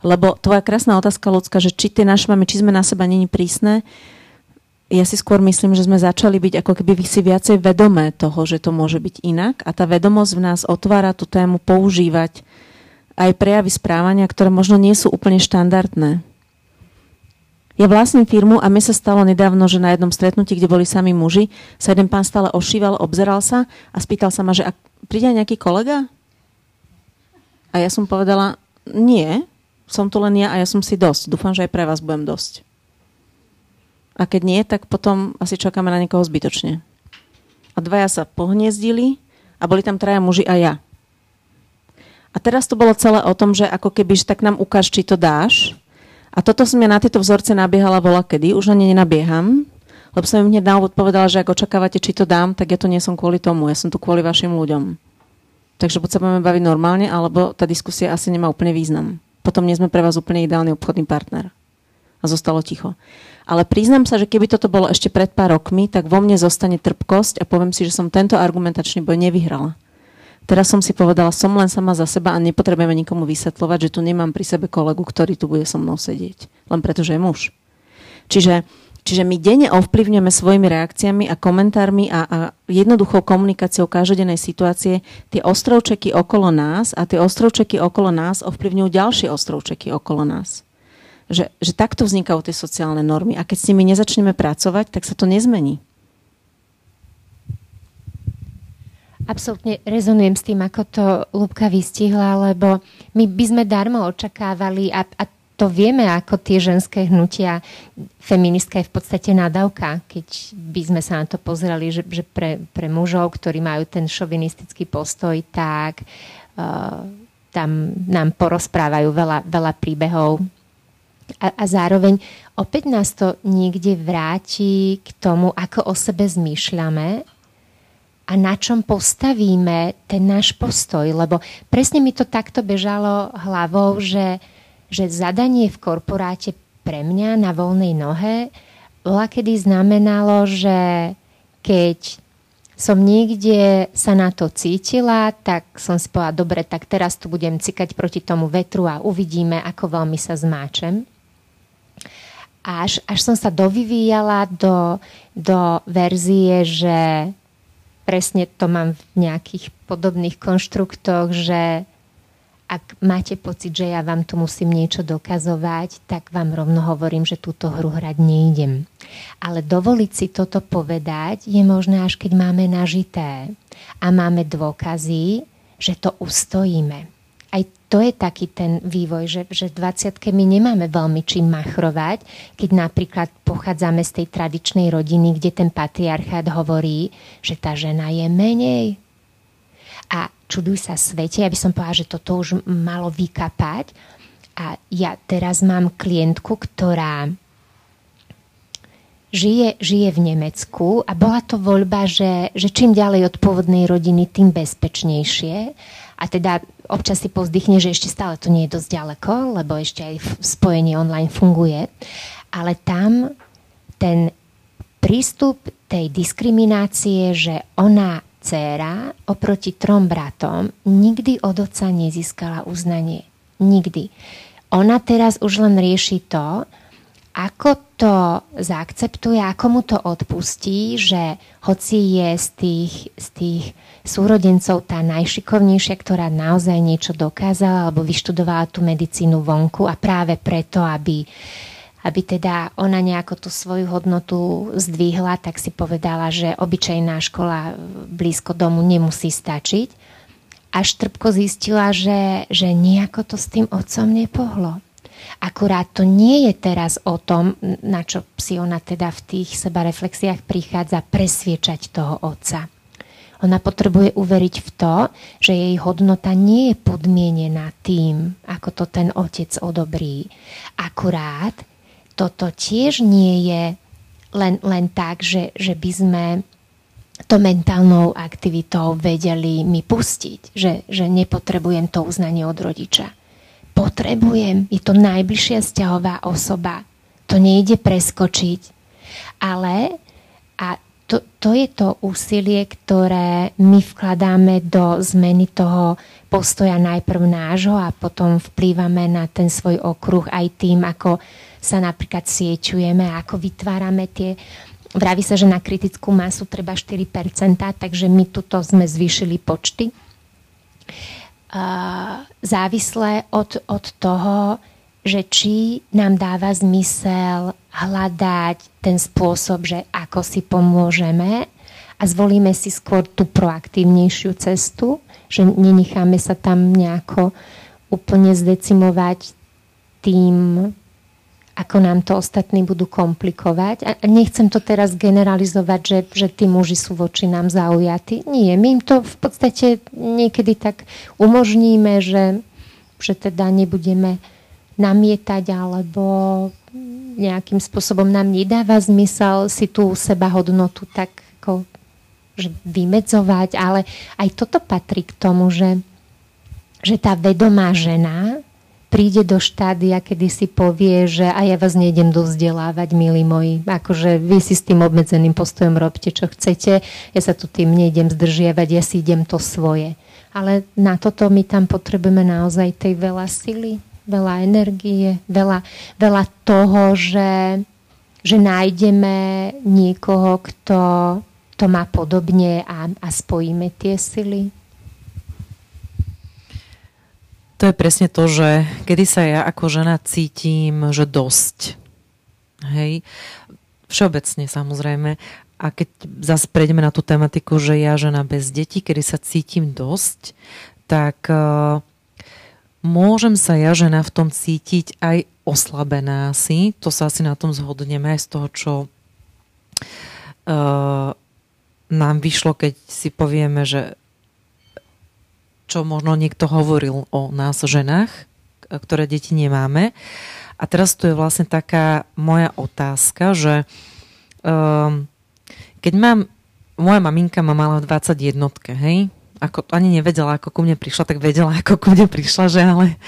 Lebo tvoja krásna otázka ľudská, že či tie naše máme, či sme na seba není prísne, ja si skôr myslím, že sme začali byť ako keby si viacej vedomé toho, že to môže byť inak a tá vedomosť v nás otvára tú tému používať aj prejavy správania, ktoré možno nie sú úplne štandardné. Ja vlastním firmu a mi sa stalo nedávno, že na jednom stretnutí, kde boli sami muži, sa jeden pán stále ošíval, obzeral sa a spýtal sa ma, že ak príde nejaký kolega? A ja som povedala, nie, som tu len ja a ja som si dosť. Dúfam, že aj pre vás budem dosť. A keď nie, tak potom asi čakáme na niekoho zbytočne. A dvaja sa pohniezdili a boli tam traja muži a ja. A teraz to bolo celé o tom, že ako keby, že tak nám ukáž, či to dáš. A toto som ja na tieto vzorce nabiehala bola kedy, už na ne nenabieham, lebo som im hneď na úvod povedala, že ak očakávate, či to dám, tak ja to nie som kvôli tomu, ja som tu kvôli vašim ľuďom. Takže buď sa budeme baviť normálne, alebo tá diskusia asi nemá úplne význam. Potom nie sme pre vás úplne ideálny obchodný partner. A zostalo ticho. Ale priznám sa, že keby toto bolo ešte pred pár rokmi, tak vo mne zostane trpkosť a poviem si, že som tento argumentačný boj nevyhrala. Teraz som si povedala, som len sama za seba a nepotrebujeme nikomu vysvetľovať, že tu nemám pri sebe kolegu, ktorý tu bude so mnou sedieť. Len preto, že je muž. Čiže, čiže my denne ovplyvňujeme svojimi reakciami a komentármi a, a jednoduchou komunikáciou každodennej situácie tie ostrovčeky okolo nás a tie ostrovčeky okolo nás ovplyvňujú ďalšie ostrovčeky okolo nás. Že, že takto vznikajú tie sociálne normy. A keď s nimi nezačneme pracovať, tak sa to nezmení. Absolutne rezonujem s tým, ako to Lubka vystihla, lebo my by sme darmo očakávali a, a to vieme, ako tie ženské hnutia, feministka je v podstate nadávka, keď by sme sa na to pozreli, že, že pre, pre mužov, ktorí majú ten šovinistický postoj, tak uh, tam nám porozprávajú veľa, veľa príbehov. A, a zároveň opäť nás to niekde vráti k tomu, ako o sebe zmýšľame a na čom postavíme ten náš postoj. Lebo presne mi to takto bežalo hlavou, že, že zadanie v korporáte pre mňa na voľnej nohe bola kedy znamenalo, že keď som niekde sa na to cítila, tak som si povedala, dobre, tak teraz tu budem cikať proti tomu vetru a uvidíme, ako veľmi sa zmáčem. Až, až som sa dovyvíjala do, do verzie, že presne to mám v nejakých podobných konštruktoch, že ak máte pocit, že ja vám tu musím niečo dokazovať, tak vám rovno hovorím, že túto hru hrať nejdem. Ale dovoliť si toto povedať je možné, až keď máme nažité a máme dôkazy, že to ustojíme. To je taký ten vývoj, že, že v 20 my nemáme veľmi čím machrovať, keď napríklad pochádzame z tej tradičnej rodiny, kde ten patriarchát hovorí, že tá žena je menej, a čuduj sa svete, ja by som povedala, že toto už malo vykapať. A ja teraz mám klientku, ktorá žije, žije v Nemecku a bola to voľba, že, že čím ďalej od pôvodnej rodiny, tým bezpečnejšie. A teda občas si povzdychne, že ešte stále to nie je dosť ďaleko, lebo ešte aj spojenie online funguje. Ale tam ten prístup tej diskriminácie, že ona dcéra oproti trom bratom nikdy od otca nezískala uznanie. Nikdy. Ona teraz už len rieši to, ako to zaakceptuje, ako mu to odpustí, že hoci je z tých, z tých súrodencov tá najšikovnejšia, ktorá naozaj niečo dokázala alebo vyštudovala tú medicínu vonku a práve preto, aby aby teda ona nejako tú svoju hodnotu zdvihla, tak si povedala, že obyčajná škola blízko domu nemusí stačiť. Až trpko zistila, že, že nejako to s tým otcom nepohlo. Akurát to nie je teraz o tom, na čo si ona teda v tých sebareflexiách prichádza presviečať toho otca. Ona potrebuje uveriť v to, že jej hodnota nie je podmienená tým, ako to ten otec odobrí. Akurát toto tiež nie je len, len tak, že, že by sme to mentálnou aktivitou vedeli mi pustiť, že, že nepotrebujem to uznanie od rodiča. Potrebujem, je to najbližšia vzťahová osoba. To nejde preskočiť. Ale a to, to je to úsilie, ktoré my vkladáme do zmeny toho postoja najprv nášho a potom vplývame na ten svoj okruh aj tým, ako sa napríklad sieťujeme ako vytvárame tie Vraví sa, že na kritickú masu treba 4%, takže my tuto sme zvýšili počty. Závislé od, od toho, že či nám dáva zmysel hľadať ten spôsob, že ako si pomôžeme a zvolíme si skôr tú proaktívnejšiu cestu, že nenecháme sa tam nejako úplne zdecimovať tým ako nám to ostatní budú komplikovať. A nechcem to teraz generalizovať, že, že tí muži sú voči nám zaujatí. Nie, my im to v podstate niekedy tak umožníme, že, že teda nebudeme namietať alebo nejakým spôsobom nám nedáva zmysel si tú seba hodnotu tak ako že vymedzovať, ale aj toto patrí k tomu, že, že tá vedomá žena príde do štádia, kedy si povie, že a ja vás nejdem dovzdelávať, milí moji. Akože vy si s tým obmedzeným postojom robte, čo chcete. Ja sa tu tým nejdem zdržiavať, ja si idem to svoje. Ale na toto my tam potrebujeme naozaj tej veľa sily, veľa energie, veľa, veľa toho, že, že nájdeme niekoho, kto to má podobne a, a spojíme tie sily to je presne to, že kedy sa ja ako žena cítim, že dosť. Hej. Všeobecne samozrejme. A keď zase prejdeme na tú tematiku, že ja žena bez detí, kedy sa cítim dosť, tak uh, môžem sa ja žena v tom cítiť aj oslabená si. To sa asi na tom zhodneme aj z toho, čo uh, nám vyšlo, keď si povieme, že čo možno niekto hovoril o nás ženách, ktoré deti nemáme. A teraz tu je vlastne taká moja otázka, že um, keď mám, moja maminka ma mala v 21, hej, ako ani nevedela, ako ku mne prišla, tak vedela, ako ku mne prišla, že ale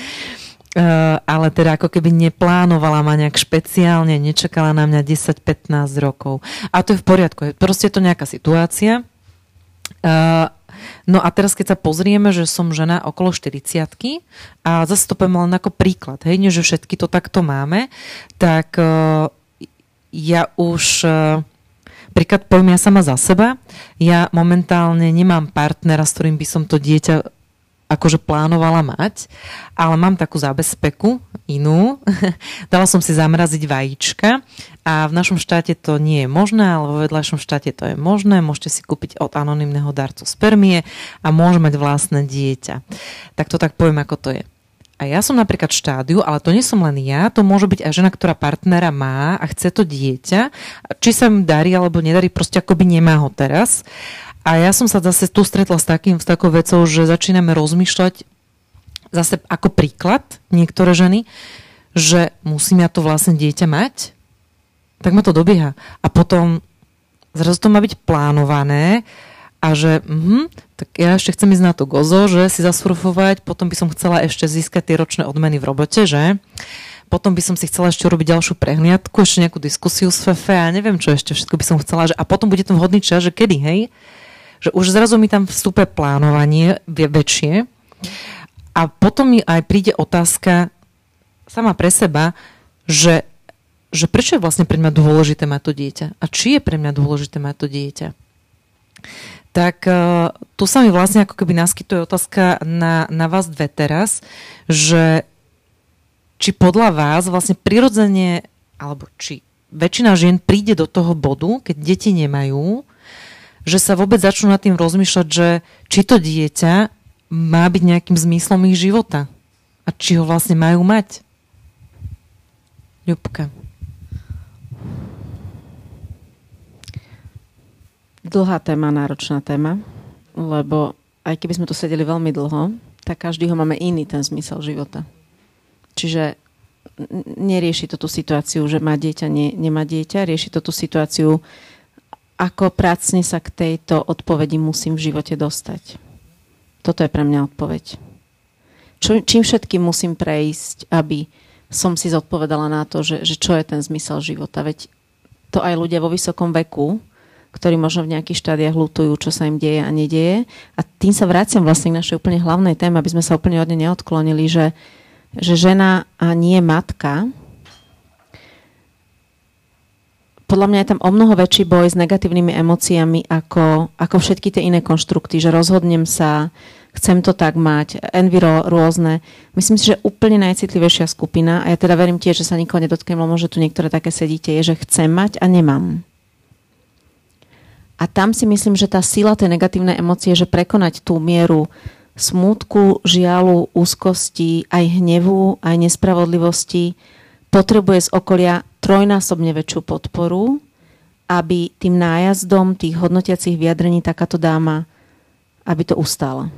ale teda ako keby neplánovala ma nejak špeciálne, nečakala na mňa 10-15 rokov. A to je v poriadku, proste je to nejaká situácia. Uh, No a teraz, keď sa pozrieme, že som žena okolo 40 a zase to poviem len ako príklad, hej, nie, že všetky to takto máme, tak uh, ja už uh, príklad poviem ja sama za seba, ja momentálne nemám partnera, s ktorým by som to dieťa akože plánovala mať, ale mám takú zabezpeku inú. Dala som si zamraziť vajíčka a v našom štáte to nie je možné, ale vo vedľajšom štáte to je možné. Môžete si kúpiť od anonimného darcu spermie a môže mať vlastné dieťa. Tak to tak poviem, ako to je. A ja som napríklad v štádiu, ale to nie som len ja, to môže byť aj žena, ktorá partnera má a chce to dieťa. Či sa im darí alebo nedarí, proste akoby nemá ho teraz. A ja som sa zase tu stretla s, takým, s takou vecou, že začíname rozmýšľať zase ako príklad niektoré ženy, že musím ja to vlastne dieťa mať, tak ma to dobieha. A potom zrazu to má byť plánované a že mhm, tak ja ešte chcem ísť na to gozo, že si zasurfovať, potom by som chcela ešte získať tie ročné odmeny v robote, že? Potom by som si chcela ešte urobiť ďalšiu prehliadku, ešte nejakú diskusiu s Fefe a neviem, čo ešte všetko by som chcela, že a potom bude ten vhodný čas, že kedy, hej? Že už zrazu mi tam vstúpe plánovanie väčšie a potom mi aj príde otázka sama pre seba, že, že prečo je vlastne pre mňa dôležité mať to dieťa a či je pre mňa dôležité mať to dieťa. Tak uh, tu sa mi vlastne ako keby naskytuje otázka na, na vás dve teraz, že či podľa vás vlastne prirodzene, alebo či väčšina žien príde do toho bodu, keď deti nemajú, že sa vôbec začnú nad tým rozmýšľať, že či to dieťa má byť nejakým zmyslom ich života a či ho vlastne majú mať. Ľubka. Dlhá téma, náročná téma, lebo aj keby sme tu sedeli veľmi dlho, tak každý ho máme iný ten zmysel života. Čiže nerieši to tú situáciu, že má dieťa, nie, nemá dieťa, rieši to tú situáciu, ako pracne sa k tejto odpovedi musím v živote dostať. Toto je pre mňa odpoveď. Čo, čím všetkým musím prejsť, aby som si zodpovedala na to, že, že čo je ten zmysel života. Veď to aj ľudia vo vysokom veku, ktorí možno v nejakých štádiách lutujú, čo sa im deje a nedieje. A tým sa vraciam vlastne k našej úplne hlavnej téme, aby sme sa úplne od nej neodklonili, že, že žena a nie matka podľa mňa je tam o mnoho väčší boj s negatívnymi emóciami ako, ako všetky tie iné konštrukty, že rozhodnem sa, chcem to tak mať, enviro rôzne. Myslím si, že úplne najcitlivejšia skupina, a ja teda verím tiež, že sa nikoho nedotknem, lebo že tu niektoré také sedíte, je, že chcem mať a nemám. A tam si myslím, že tá sila tej negatívnej emócie, že prekonať tú mieru smútku, žialu, úzkosti, aj hnevu, aj nespravodlivosti, potrebuje z okolia trojnásobne väčšiu podporu, aby tým nájazdom tých hodnotiacich vyjadrení takáto dáma, aby to ustála.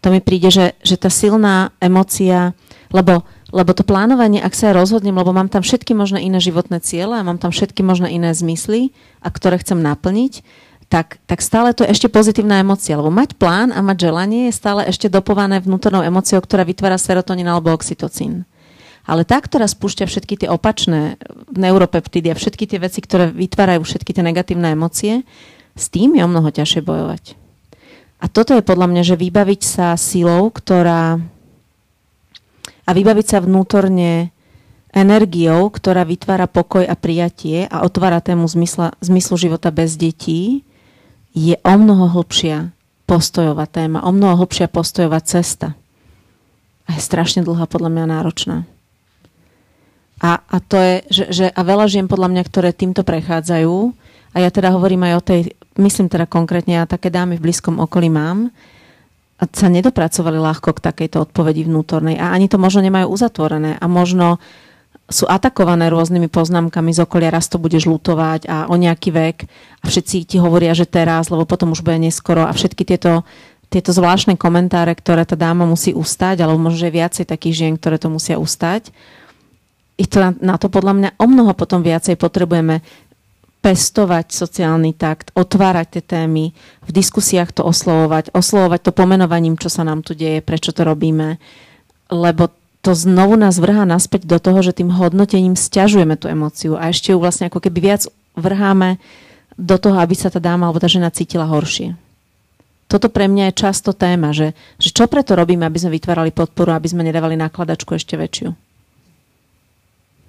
To mi príde, že, že tá silná emocia, lebo, lebo to plánovanie, ak sa ja rozhodnem, lebo mám tam všetky možné iné životné ciele a mám tam všetky možné iné zmysly, a ktoré chcem naplniť, tak, tak stále to je ešte pozitívna emocia. Lebo mať plán a mať želanie je stále ešte dopované vnútornou emociou, ktorá vytvára serotonín alebo oxytocín. Ale tá, ktorá spúšťa všetky tie opačné neuropeptidy a všetky tie veci, ktoré vytvárajú všetky tie negatívne emócie, s tým je o mnoho ťažšie bojovať. A toto je podľa mňa, že vybaviť sa silou, ktorá... a vybaviť sa vnútorne energiou, ktorá vytvára pokoj a prijatie a otvára tému zmysla, zmyslu života bez detí, je o mnoho hlbšia postojová téma, o mnoho hlbšia postojová cesta. A je strašne dlhá, podľa mňa náročná. A, a to je, že, že a veľa žien podľa mňa, ktoré týmto prechádzajú, a ja teda hovorím aj o tej, myslím teda konkrétne, ja také dámy v blízkom okolí mám, a sa nedopracovali ľahko k takejto odpovedi vnútornej a ani to možno nemajú uzatvorené a možno sú atakované rôznymi poznámkami z okolia, raz to budeš lutovať a o nejaký vek a všetci ti hovoria, že teraz, lebo potom už bude neskoro a všetky tieto, tieto zvláštne komentáre, ktoré tá dáma musí ustať, alebo možno, že viacej takých žien, ktoré to musia ustať ich to na, na to podľa mňa o mnoho potom viacej potrebujeme pestovať sociálny takt, otvárať tie témy, v diskusiách to oslovovať, oslovovať to pomenovaním, čo sa nám tu deje, prečo to robíme. Lebo to znovu nás vrhá naspäť do toho, že tým hodnotením stiažujeme tú emóciu a ešte ju vlastne ako keby viac vrháme do toho, aby sa tá dáma alebo tá žena cítila horšie. Toto pre mňa je často téma, že, že čo preto robíme, aby sme vytvárali podporu, aby sme nedávali nákladačku ešte väčšiu.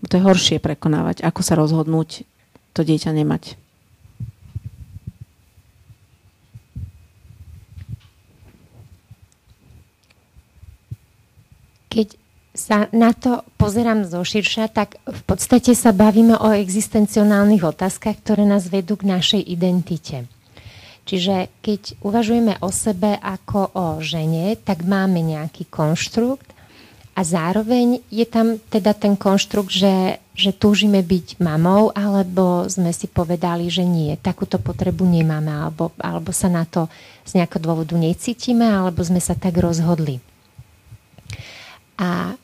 To je horšie prekonávať, ako sa rozhodnúť to dieťa nemať. Keď sa na to pozerám zo širša, tak v podstate sa bavíme o existencionálnych otázkach, ktoré nás vedú k našej identite. Čiže keď uvažujeme o sebe ako o žene, tak máme nejaký konštrukt a zároveň je tam teda ten konštrukt, že, že túžime byť mamou, alebo sme si povedali, že nie, takúto potrebu nemáme, alebo, alebo sa na to z nejakého dôvodu necítime, alebo sme sa tak rozhodli. A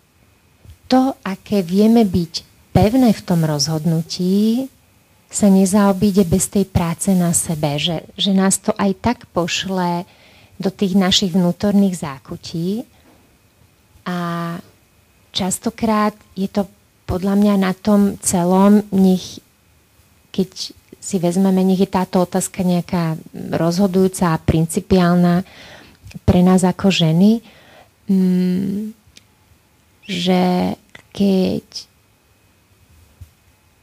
to, aké vieme byť pevné v tom rozhodnutí, sa nezaobíde bez tej práce na sebe, že, že nás to aj tak pošle do tých našich vnútorných zákutí a častokrát je to podľa mňa na tom celom, nech, keď si vezmeme, nech je táto otázka nejaká rozhodujúca a principiálna pre nás ako ženy, mm, že keď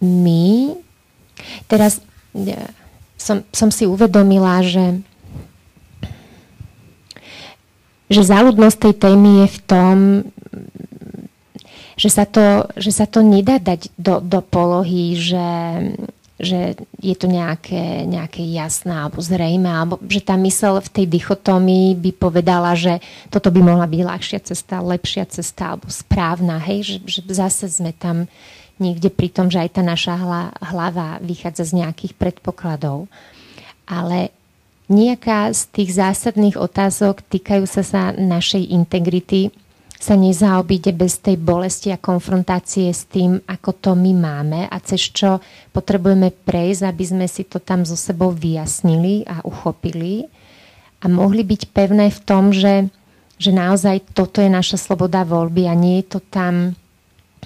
my, teraz som, som si uvedomila, že že záľudnosť tej témy je v tom, že sa to, že sa to nedá dať do, do polohy, že že je to nejaké, nejaké jasné alebo zrejme, alebo že tá mysel v tej dichotómii by povedala, že toto by mohla byť ľahšia cesta, lepšia cesta alebo správna, hej, že, že zase sme tam niekde pri tom, že aj tá naša hlava vychádza z nejakých predpokladov. Ale nejaká z tých zásadných otázok týkajú sa sa našej integrity sa nezaobíde bez tej bolesti a konfrontácie s tým, ako to my máme a cez čo potrebujeme prejsť, aby sme si to tam so sebou vyjasnili a uchopili. A mohli byť pevné v tom, že, že naozaj toto je naša sloboda voľby a nie je to tam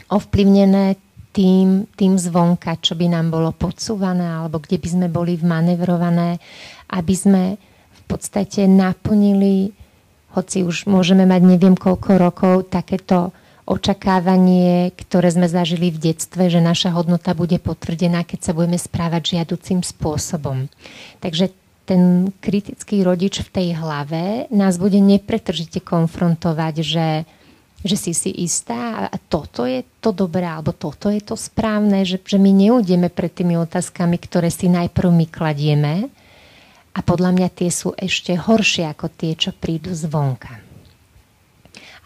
ovplyvnené tým, tým zvonka, čo by nám bolo podsúvané alebo kde by sme boli vmanevrované, aby sme v podstate naplnili hoci už môžeme mať neviem koľko rokov, takéto očakávanie, ktoré sme zažili v detstve, že naša hodnota bude potvrdená, keď sa budeme správať žiaducím spôsobom. Takže ten kritický rodič v tej hlave nás bude nepretržite konfrontovať, že, že si si istá a toto je to dobré, alebo toto je to správne, že, že my neudeme pred tými otázkami, ktoré si najprv my kladieme, a podľa mňa tie sú ešte horšie ako tie, čo prídu zvonka.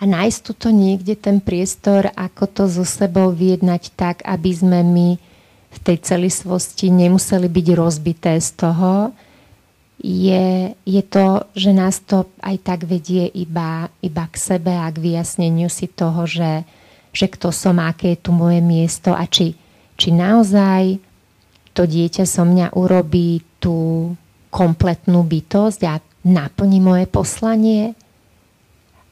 A nájsť tuto niekde ten priestor, ako to so sebou vyjednať tak, aby sme my v tej celistvosti nemuseli byť rozbité z toho, je, je to, že nás to aj tak vedie iba, iba k sebe a k vyjasneniu si toho, že, že kto som, aké je tu moje miesto a či, či naozaj to dieťa so mňa urobí tú, kompletnú bytosť a naplní moje poslanie.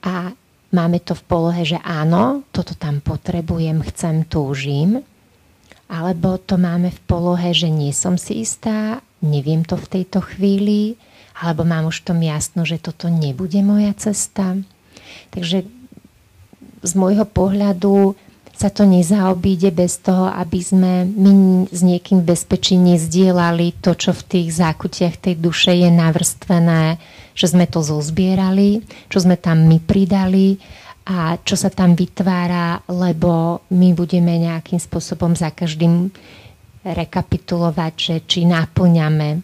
A máme to v polohe, že áno, toto tam potrebujem, chcem, túžim. Alebo to máme v polohe, že nie som si istá, neviem to v tejto chvíli, alebo mám už tom jasno, že toto nebude moja cesta. Takže z môjho pohľadu sa to nezaobíde bez toho, aby sme my s niekým bezpečí nezdielali to, čo v tých zákutiach tej duše je navrstvené, že sme to zozbierali, čo sme tam my pridali a čo sa tam vytvára, lebo my budeme nejakým spôsobom za každým rekapitulovať, že či náplňame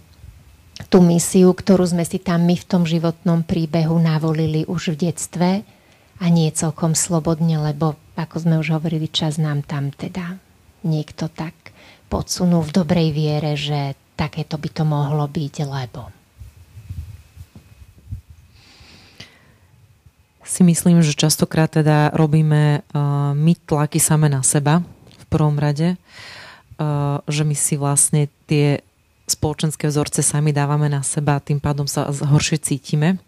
tú misiu, ktorú sme si tam my v tom životnom príbehu navolili už v detstve a nie celkom slobodne, lebo ako sme už hovorili, čas nám tam teda niekto tak podsunul v dobrej viere, že takéto by to mohlo byť, lebo. Si myslím, že častokrát teda robíme uh, my tlaky same na seba v prvom rade, uh, že my si vlastne tie spoločenské vzorce sami dávame na seba a tým pádom sa horšie cítime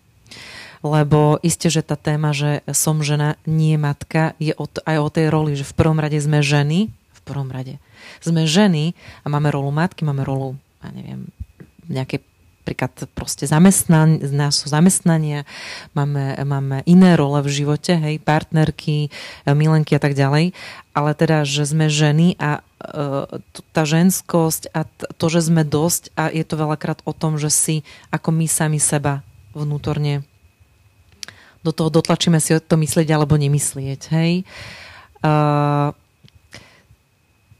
lebo isté, že tá téma, že som žena, nie matka, je aj o tej roli, že v prvom rade sme ženy, v prvom rade sme ženy a máme rolu matky, máme rolu, ja neviem, nejaké napríklad proste zamestnan- sú zamestnania, máme, máme iné role v živote, hej, partnerky, milenky a tak ďalej, ale teda, že sme ženy a e, tá ženskosť a to, že sme dosť a je to veľakrát o tom, že si ako my sami seba vnútorne do toho dotlačíme si to myslieť alebo nemyslieť, hej. Uh,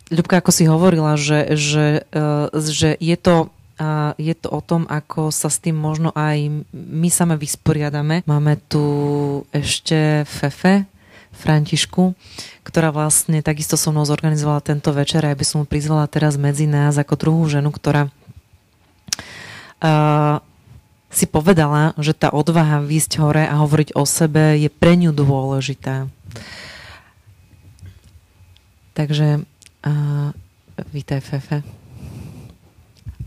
Ľubka, ako si hovorila, že, že, uh, že je to a je to o tom, ako sa s tým možno aj my same vysporiadame. Máme tu ešte Fefe, Františku, ktorá vlastne takisto so mnou zorganizovala tento večer a ja by som mu prizvala teraz medzi nás ako druhú ženu, ktorá uh, si povedala, že tá odvaha výjsť hore a hovoriť o sebe je pre ňu dôležitá. Takže uh, vítaj Fefe.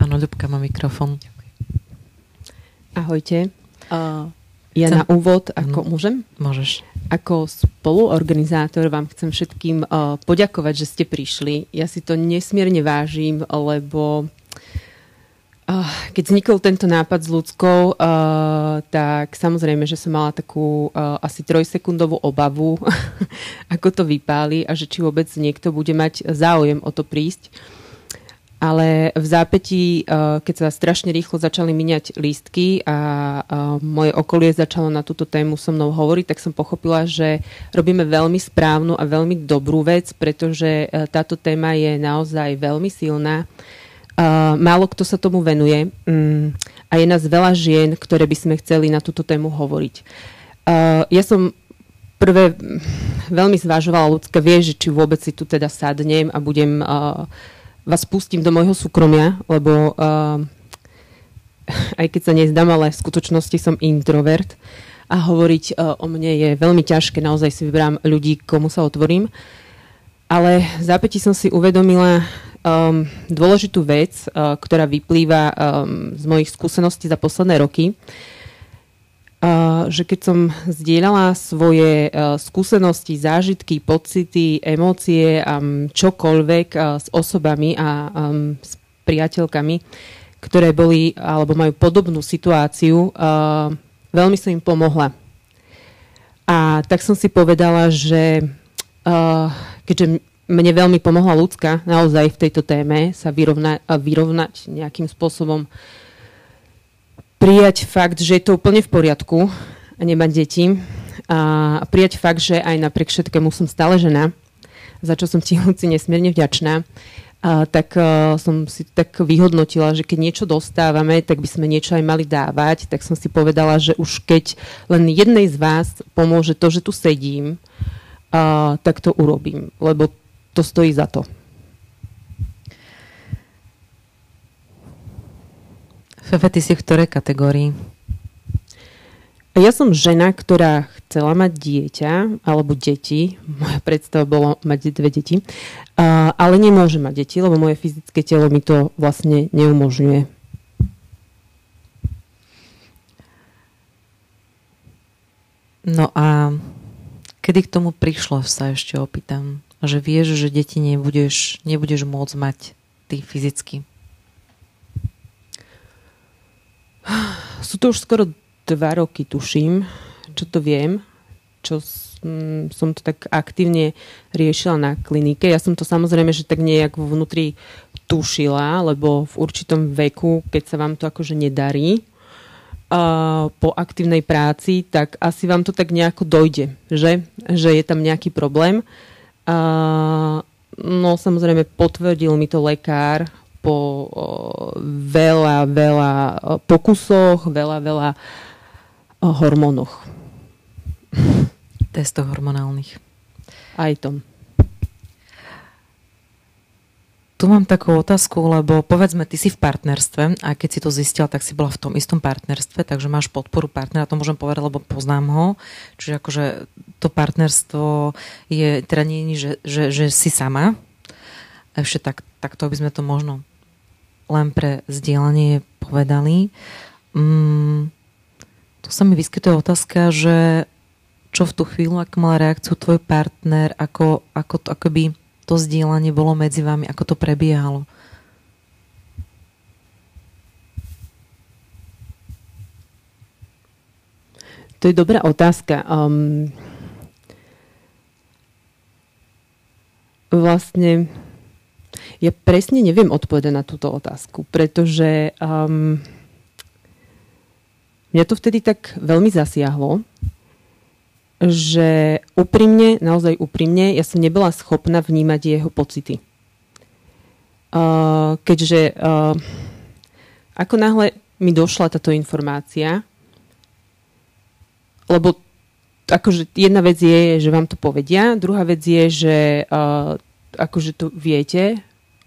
Áno, Ľubka má mikrofón. Ahojte. Uh, ja chcem... na úvod, ako mm. môžem? Môžeš. Ako spoluorganizátor vám chcem všetkým uh, poďakovať, že ste prišli. Ja si to nesmierne vážim, lebo keď vznikol tento nápad s ľudskou, uh, tak samozrejme, že som mala takú uh, asi trojsekundovú obavu, ako to vypáli a že či vôbec niekto bude mať záujem o to prísť ale v zápätí, keď sa strašne rýchlo začali miniať lístky a moje okolie začalo na túto tému so mnou hovoriť, tak som pochopila, že robíme veľmi správnu a veľmi dobrú vec, pretože eh, táto téma je naozaj veľmi silná. Eh, málo kto sa tomu venuje mm, a je nás veľa žien, ktoré by sme chceli na túto tému hovoriť. Ja som prvé veľmi zvážovala ľudské, vie, že či vôbec si tu teda sadnem a budem uh, vás pustím do môjho súkromia, lebo uh, aj keď sa nezdám, ale v skutočnosti som introvert a hovoriť uh, o mne je veľmi ťažké, naozaj si vyberám ľudí, komu sa otvorím. Ale zápäti som si uvedomila um, dôležitú vec, uh, ktorá vyplýva um, z mojich skúseností za posledné roky. Uh, že keď som zdieľala svoje skúsenosti, zážitky, pocity, emócie a čokoľvek s osobami a s priateľkami, ktoré boli alebo majú podobnú situáciu, veľmi som im pomohla. A tak som si povedala, že keďže mne veľmi pomohla ľudská naozaj v tejto téme sa vyrovna, vyrovnať nejakým spôsobom. Prijať fakt, že je to úplne v poriadku a nemať deti. A prijať fakt, že aj napriek všetkému som stále žena, za čo som ti Luci nesmierne vďačná, a tak uh, som si tak vyhodnotila, že keď niečo dostávame, tak by sme niečo aj mali dávať. Tak som si povedala, že už keď len jednej z vás pomôže to, že tu sedím, uh, tak to urobím, lebo to stojí za to. Fefe, ty si v ktorej kategórii? Ja som žena, ktorá chcela mať dieťa alebo deti. Moja predstava bolo mať dve deti. Uh, ale nemôžem mať deti, lebo moje fyzické telo mi to vlastne neumožňuje. No a kedy k tomu prišlo, sa ešte opýtam. Že vieš, že deti nebudeš, nebudeš môcť mať ty fyzicky. Sú to už skoro dva roky, tuším, čo to viem, čo som to tak aktívne riešila na klinike. Ja som to samozrejme, že tak nejak vnútri tušila, lebo v určitom veku, keď sa vám to akože nedarí, uh, po aktívnej práci, tak asi vám to tak nejako dojde, že, že je tam nejaký problém. Uh, no samozrejme potvrdil mi to lekár po veľa, veľa pokusoch, veľa, veľa hormónoch. Testoch hormonálnych. Aj tom. Tu mám takú otázku, lebo povedzme, ty si v partnerstve a keď si to zistila, tak si bola v tom istom partnerstve, takže máš podporu partnera, to môžem povedať, lebo poznám ho. Čiže akože to partnerstvo je teda nie, že, že, že si sama. Ešte tak, tak to by sme to možno len pre zdieľanie povedali. Mm, tu sa mi vyskytuje otázka, že čo v tú chvíľu, ak mal reakciu tvoj partner, ako, ako to, akoby to zdieľanie bolo medzi vami, ako to prebiehalo? To je dobrá otázka. Um, vlastne ja presne neviem odpovedať na túto otázku, pretože um, mňa to vtedy tak veľmi zasiahlo, že úprimne, naozaj úprimne, ja som nebola schopná vnímať jeho pocity. Uh, keďže uh, ako náhle mi došla táto informácia, lebo akože jedna vec je, že vám to povedia, druhá vec je, že uh, akože to viete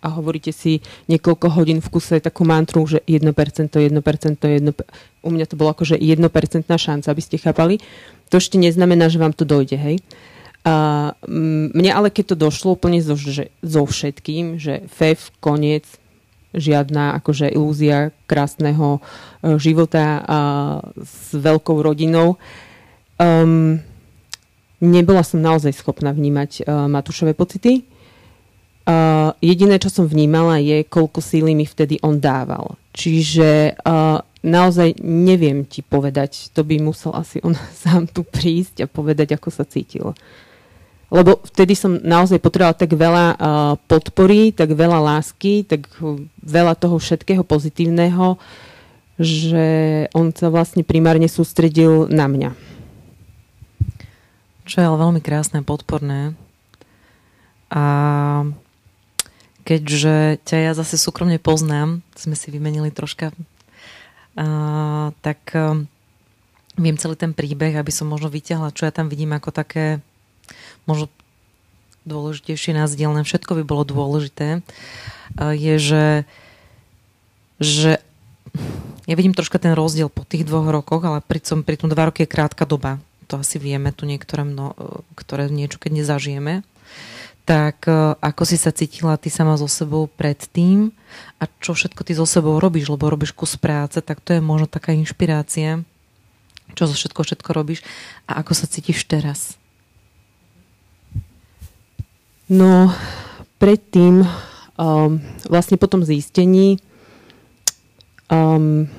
a hovoríte si niekoľko hodín v kuse takú mantru, že 1%, 1%, 1%, u mňa to bolo akože 1% šanca, aby ste chápali. To ešte neznamená, že vám to dojde, hej. A mne ale keď to došlo úplne so, že, so všetkým, že FEF, koniec, žiadna akože ilúzia krásneho e, života a s veľkou rodinou, Um, nebola som naozaj schopná vnímať uh, Matúšové pocity. Uh, jediné, čo som vnímala, je, koľko síly mi vtedy on dával. Čiže uh, naozaj neviem ti povedať, to by musel asi on sám tu prísť a povedať, ako sa cítil. Lebo vtedy som naozaj potrebovala tak veľa uh, podpory, tak veľa lásky, tak veľa toho všetkého pozitívneho, že on sa vlastne primárne sústredil na mňa. Čo je ale veľmi krásne, podporné. A keďže ťa ja zase súkromne poznám, sme si vymenili troška, uh, tak uh, viem celý ten príbeh, aby som možno vyťahla, čo ja tam vidím ako také možno dôležitejšie názdielne, všetko by bolo dôležité, uh, je, že, že ja vidím troška ten rozdiel po tých dvoch rokoch, ale pri tom, pri tom dva roky je krátka doba. To asi vieme tu niektoré, mno, ktoré niečo keď nezažijeme, tak e, ako si sa cítila ty sama so sebou predtým? A čo všetko ty so sebou robíš, lebo robíš kus práce, tak to je možno taká inšpirácia, čo zo všetko všetko robíš? A ako sa cítiš teraz? No, predtým, um, vlastne po tom zistení um,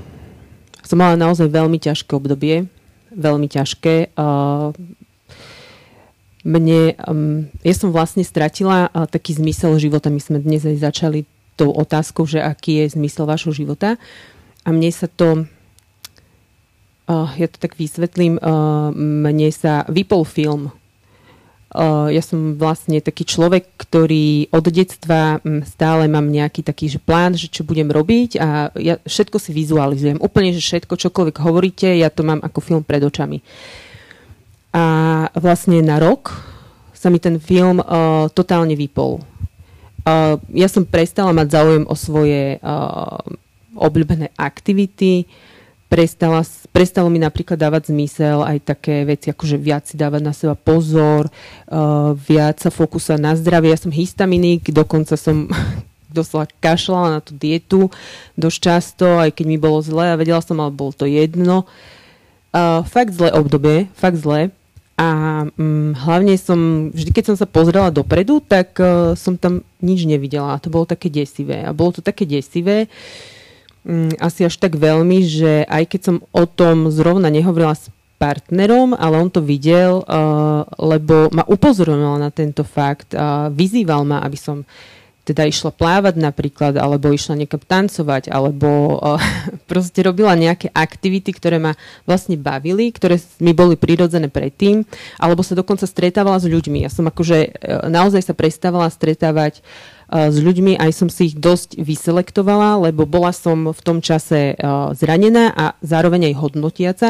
som mala naozaj veľmi ťažké obdobie. Veľmi ťažké. Mne, um, ja som vlastne stratila taký zmysel života. My sme dnes aj začali tou otázkou, že aký je zmysel vašho života. A mne sa to, ja to tak vysvetlím, mne sa vypol film Uh, ja som vlastne taký človek, ktorý od detstva um, stále mám nejaký taký že plán, že čo budem robiť a ja všetko si vizualizujem. Úplne, že všetko, čokoľvek hovoríte, ja to mám ako film pred očami. A vlastne na rok sa mi ten film uh, totálne vypol. Uh, ja som prestala mať záujem o svoje uh, obľúbené aktivity, prestala, prestalo mi napríklad dávať zmysel aj také veci, ako že viac si dávať na seba pozor, uh, viac sa fokusovať na zdravie. Ja som histaminik, dokonca som doslova kašľala na tú dietu dosť často, aj keď mi bolo zle a vedela som, ale bolo to jedno. Uh, fakt zlé obdobie, fakt zlé. A um, hlavne som, vždy keď som sa pozrela dopredu, tak uh, som tam nič nevidela. A to bolo také desivé. A bolo to také desivé, uh, Mm, asi až tak veľmi, že aj keď som o tom zrovna nehovorila s partnerom, ale on to videl, uh, lebo ma upozorňoval na tento fakt, uh, vyzýval ma, aby som teda išla plávať napríklad, alebo išla niekam tancovať, alebo uh, proste robila nejaké aktivity, ktoré ma vlastne bavili, ktoré mi boli prirodzené predtým, alebo sa dokonca stretávala s ľuďmi. Ja som akože uh, naozaj sa prestávala stretávať s ľuďmi, aj som si ich dosť vyselektovala, lebo bola som v tom čase zranená a zároveň aj hodnotiaca.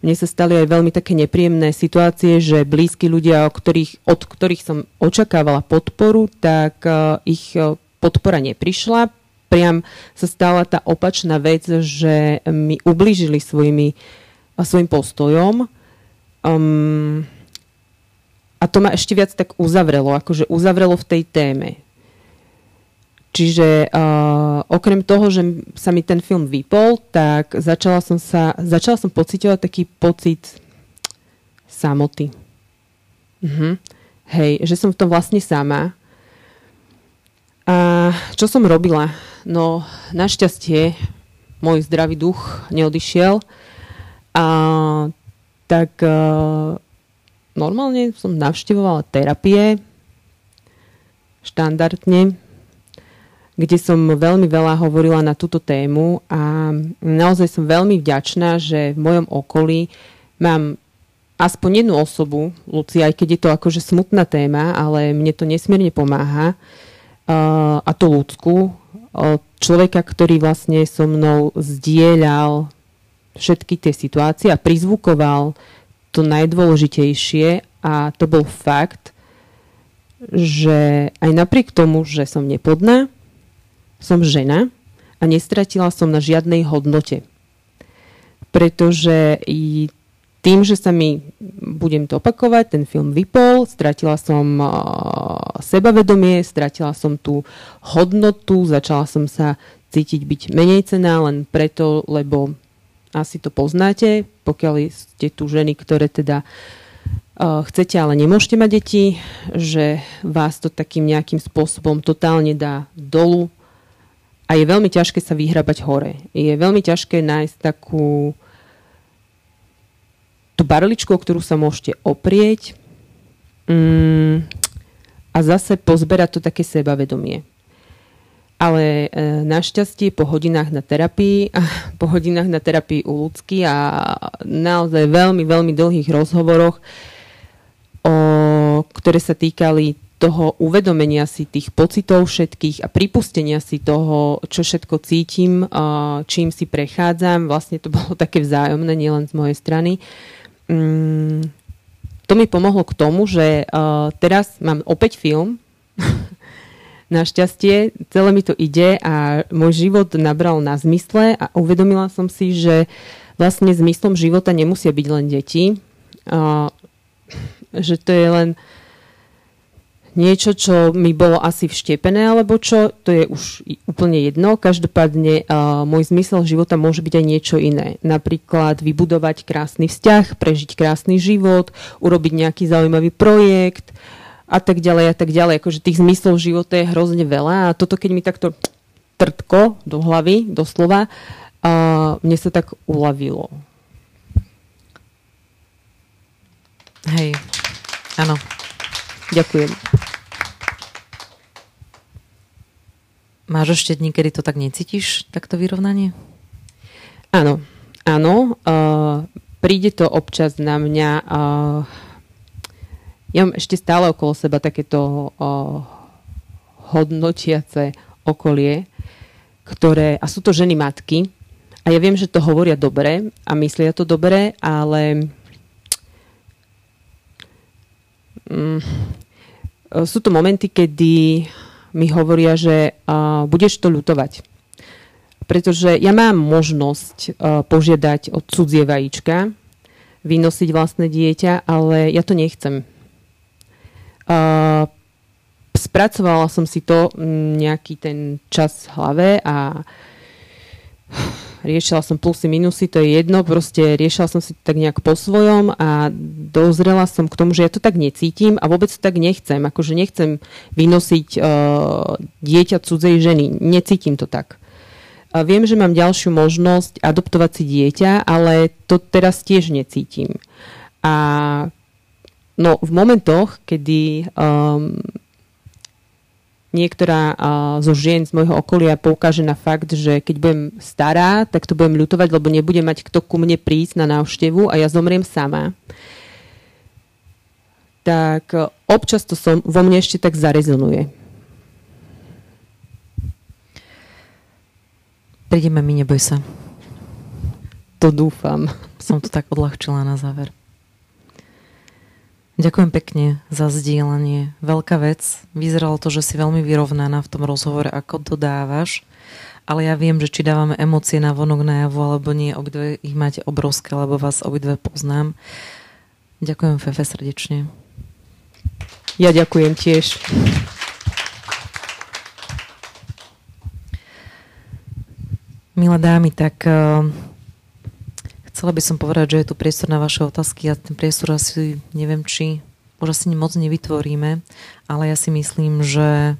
Mne sa stali aj veľmi také nepríjemné situácie, že blízki ľudia, ktorých, od ktorých som očakávala podporu, tak ich podpora neprišla. Priam sa stala tá opačná vec, že mi ublížili svojimi, svojim postojom. Um, a to ma ešte viac tak uzavrelo, akože uzavrelo v tej téme Čiže uh, okrem toho, že sa mi ten film vypol, tak začala som sa, začala som pocitovať taký pocit samoty. Uh-huh. Hej, že som v tom vlastne sama. A čo som robila? No, našťastie môj zdravý duch neodišiel. A tak uh, normálne som navštevovala terapie štandardne kde som veľmi veľa hovorila na túto tému a naozaj som veľmi vďačná, že v mojom okolí mám aspoň jednu osobu, Luci, aj keď je to akože smutná téma, ale mne to nesmierne pomáha, uh, a to ľudskú, uh, človeka, ktorý vlastne so mnou zdieľal všetky tie situácie a prizvukoval to najdôležitejšie a to bol fakt, že aj napriek tomu, že som neplodná, som žena a nestratila som na žiadnej hodnote. Pretože i tým, že sa mi, budem to opakovať, ten film vypol, stratila som uh, sebavedomie, stratila som tú hodnotu, začala som sa cítiť byť menej cená len preto, lebo asi to poznáte, pokiaľ ste tu ženy, ktoré teda uh, chcete, ale nemôžete mať deti, že vás to takým nejakým spôsobom totálne dá dolu a je veľmi ťažké sa vyhrabať hore. Je veľmi ťažké nájsť takú tú barličku, o ktorú sa môžete oprieť mm, a zase pozberať to také sebavedomie. Ale e, našťastie po hodinách na terapii, po hodinách na terapii u ľudský a naozaj veľmi, veľmi dlhých rozhovoroch, o, ktoré sa týkali toho uvedomenia si tých pocitov všetkých a pripustenia si toho, čo všetko cítim, čím si prechádzam. Vlastne to bolo také vzájomné, nielen z mojej strany. Mm, to mi pomohlo k tomu, že teraz mám opäť film. Našťastie, celé mi to ide a môj život nabral na zmysle a uvedomila som si, že vlastne zmyslom života nemusia byť len deti. Že to je len niečo, čo mi bolo asi vštepené, alebo čo, to je už úplne jedno. Každopádne uh, môj zmysel života môže byť aj niečo iné. Napríklad vybudovať krásny vzťah, prežiť krásny život, urobiť nejaký zaujímavý projekt a tak ďalej a tak ďalej. Akože tých zmyslov života je hrozne veľa a toto keď mi takto trtko do hlavy, doslova, uh, mne sa tak uľavilo. Hej, áno. Ďakujem. Máš ešte dní, kedy to tak necítiš, takto vyrovnanie? Áno, áno. Uh, príde to občas na mňa. Uh, ja mám ešte stále okolo seba takéto uh, hodnotiace okolie, ktoré, a sú to ženy matky, a ja viem, že to hovoria dobre a myslia to dobre, ale um, sú to momenty, kedy mi hovoria, že uh, budeš to ľutovať. Pretože ja mám možnosť uh, požiadať od cudzie vajíčka, vynosiť vlastné dieťa, ale ja to nechcem. Uh, spracovala som si to nejaký ten čas v hlave a riešila som plusy, minusy, to je jedno, proste riešila som si to tak nejak po svojom a dozrela som k tomu, že ja to tak necítim a vôbec to tak nechcem. Akože nechcem vynosiť uh, dieťa cudzej ženy. Necítim to tak. A viem, že mám ďalšiu možnosť adoptovať si dieťa, ale to teraz tiež necítim. A no, v momentoch, kedy um, niektorá uh, zo žien z môjho okolia poukáže na fakt, že keď budem stará, tak to budem ľutovať, lebo nebudem mať kto ku mne prísť na návštevu a ja zomriem sama. Tak uh, občas to som, vo mne ešte tak zarezonuje. Prídeme mi, neboj sa. To dúfam. Som to tak odľahčila na záver. Ďakujem pekne za zdieľanie. Veľká vec. Vyzeralo to, že si veľmi vyrovnaná v tom rozhovore, ako to dávaš. Ale ja viem, že či dávame emócie na vonok najavu alebo nie, obidve ich máte obrovské, lebo vás obidve poznám. Ďakujem Fefe srdečne. Ja ďakujem tiež. Milé dámy, tak eh, chcela by som povedať, že je tu priestor na vaše otázky a ten priestor asi neviem, či už asi moc nevytvoríme, ale ja si myslím, že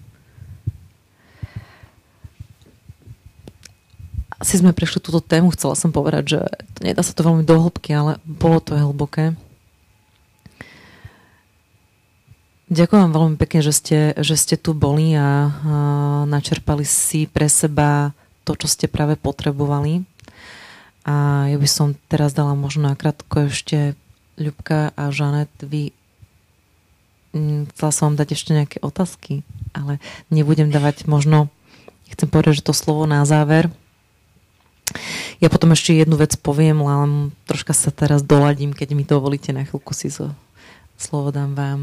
asi sme prešli túto tému, chcela som povedať, že nedá sa to veľmi do hĺbky, ale bolo to hlboké. Ďakujem vám veľmi pekne, že ste, že ste tu boli a, a načerpali si pre seba to, čo ste práve potrebovali. A ja by som teraz dala možno nakrátko ešte Ľubka a Žanet, vy mm, chcela som vám dať ešte nejaké otázky, ale nebudem dávať možno, chcem povedať, že to slovo na záver. Ja potom ešte jednu vec poviem, len troška sa teraz doladím, keď mi dovolíte na chvíľku si zo slovo dám vám.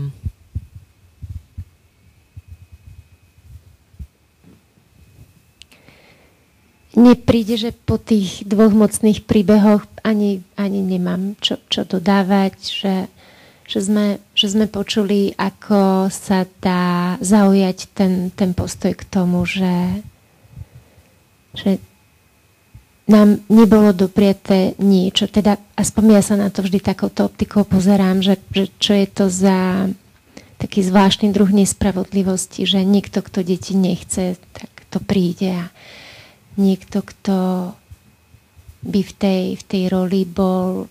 Mne príde, že po tých dvoch mocných príbehoch ani, ani nemám čo, čo dodávať, že, že, sme, že sme počuli, ako sa dá zaujať ten, ten postoj k tomu, že, že nám nebolo dopriete niečo. Teda aspoň ja sa na to vždy takouto optikou pozerám, že, že čo je to za taký zvláštny druh nespravodlivosti, že niekto, kto deti nechce, tak to príde a niekto, kto by v tej, v tej roli bol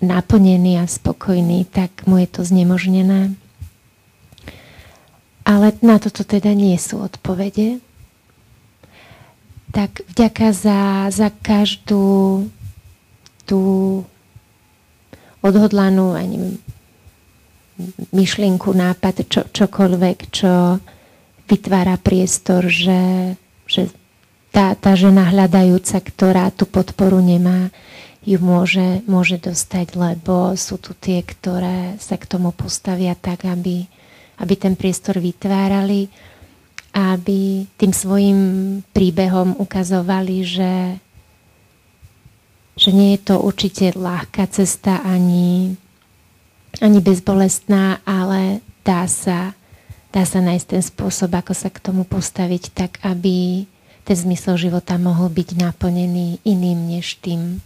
naplnený a spokojný, tak mu je to znemožnené. Ale na toto teda nie sú odpovede. Tak vďaka za, za každú tú odhodlanú ani myšlienku, nápad, čo, čokoľvek, čo vytvára priestor, že, že tá, tá žena hľadajúca, ktorá tú podporu nemá, ju môže, môže dostať, lebo sú tu tie, ktoré sa k tomu postavia tak, aby, aby ten priestor vytvárali, aby tým svojim príbehom ukazovali, že, že nie je to určite ľahká cesta ani, ani bezbolestná, ale dá sa, dá sa nájsť ten spôsob, ako sa k tomu postaviť tak, aby ten zmysel života mohol byť naplnený iným než tým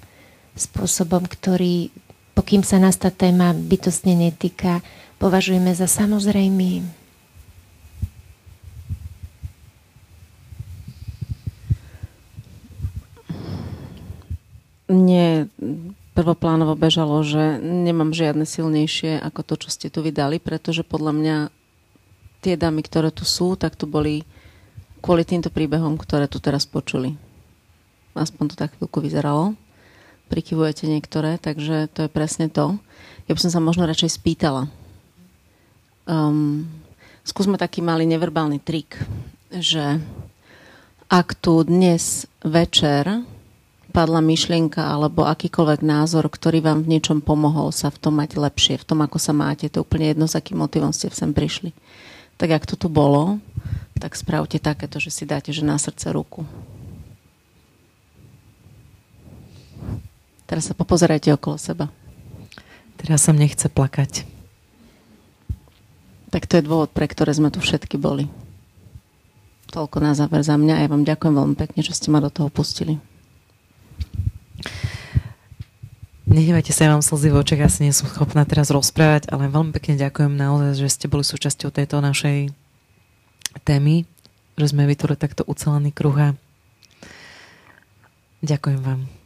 spôsobom, ktorý, pokým sa nás tá téma bytostne netýka, považujeme za samozrejmý. Nie, prvoplánovo bežalo, že nemám žiadne silnejšie ako to, čo ste tu vydali, pretože podľa mňa tie dámy, ktoré tu sú, tak tu boli kvôli týmto príbehom, ktoré tu teraz počuli. Aspoň to tak chvíľku vyzeralo. Prikyvujete niektoré, takže to je presne to. Ja by som sa možno radšej spýtala. Um, skúsme taký malý neverbálny trik, že ak tu dnes večer padla myšlienka alebo akýkoľvek názor, ktorý vám v niečom pomohol sa v tom mať lepšie, v tom, ako sa máte, to je úplne jedno, s akým motivom ste sem prišli. Tak ak to tu bolo, tak spravte takéto, že si dáte že na srdce ruku. Teraz sa popozerajte okolo seba. Teraz sa nechce plakať. Tak to je dôvod, pre ktoré sme tu všetky boli. Toľko na záver za mňa a ja vám ďakujem veľmi pekne, že ste ma do toho pustili. Nehnevajte sa, ja vám slzy v očiach, asi nie som schopná teraz rozprávať, ale veľmi pekne ďakujem naozaj, že ste boli súčasťou tejto našej témy, že sme vytvorili takto ucelený kruh ďakujem vám.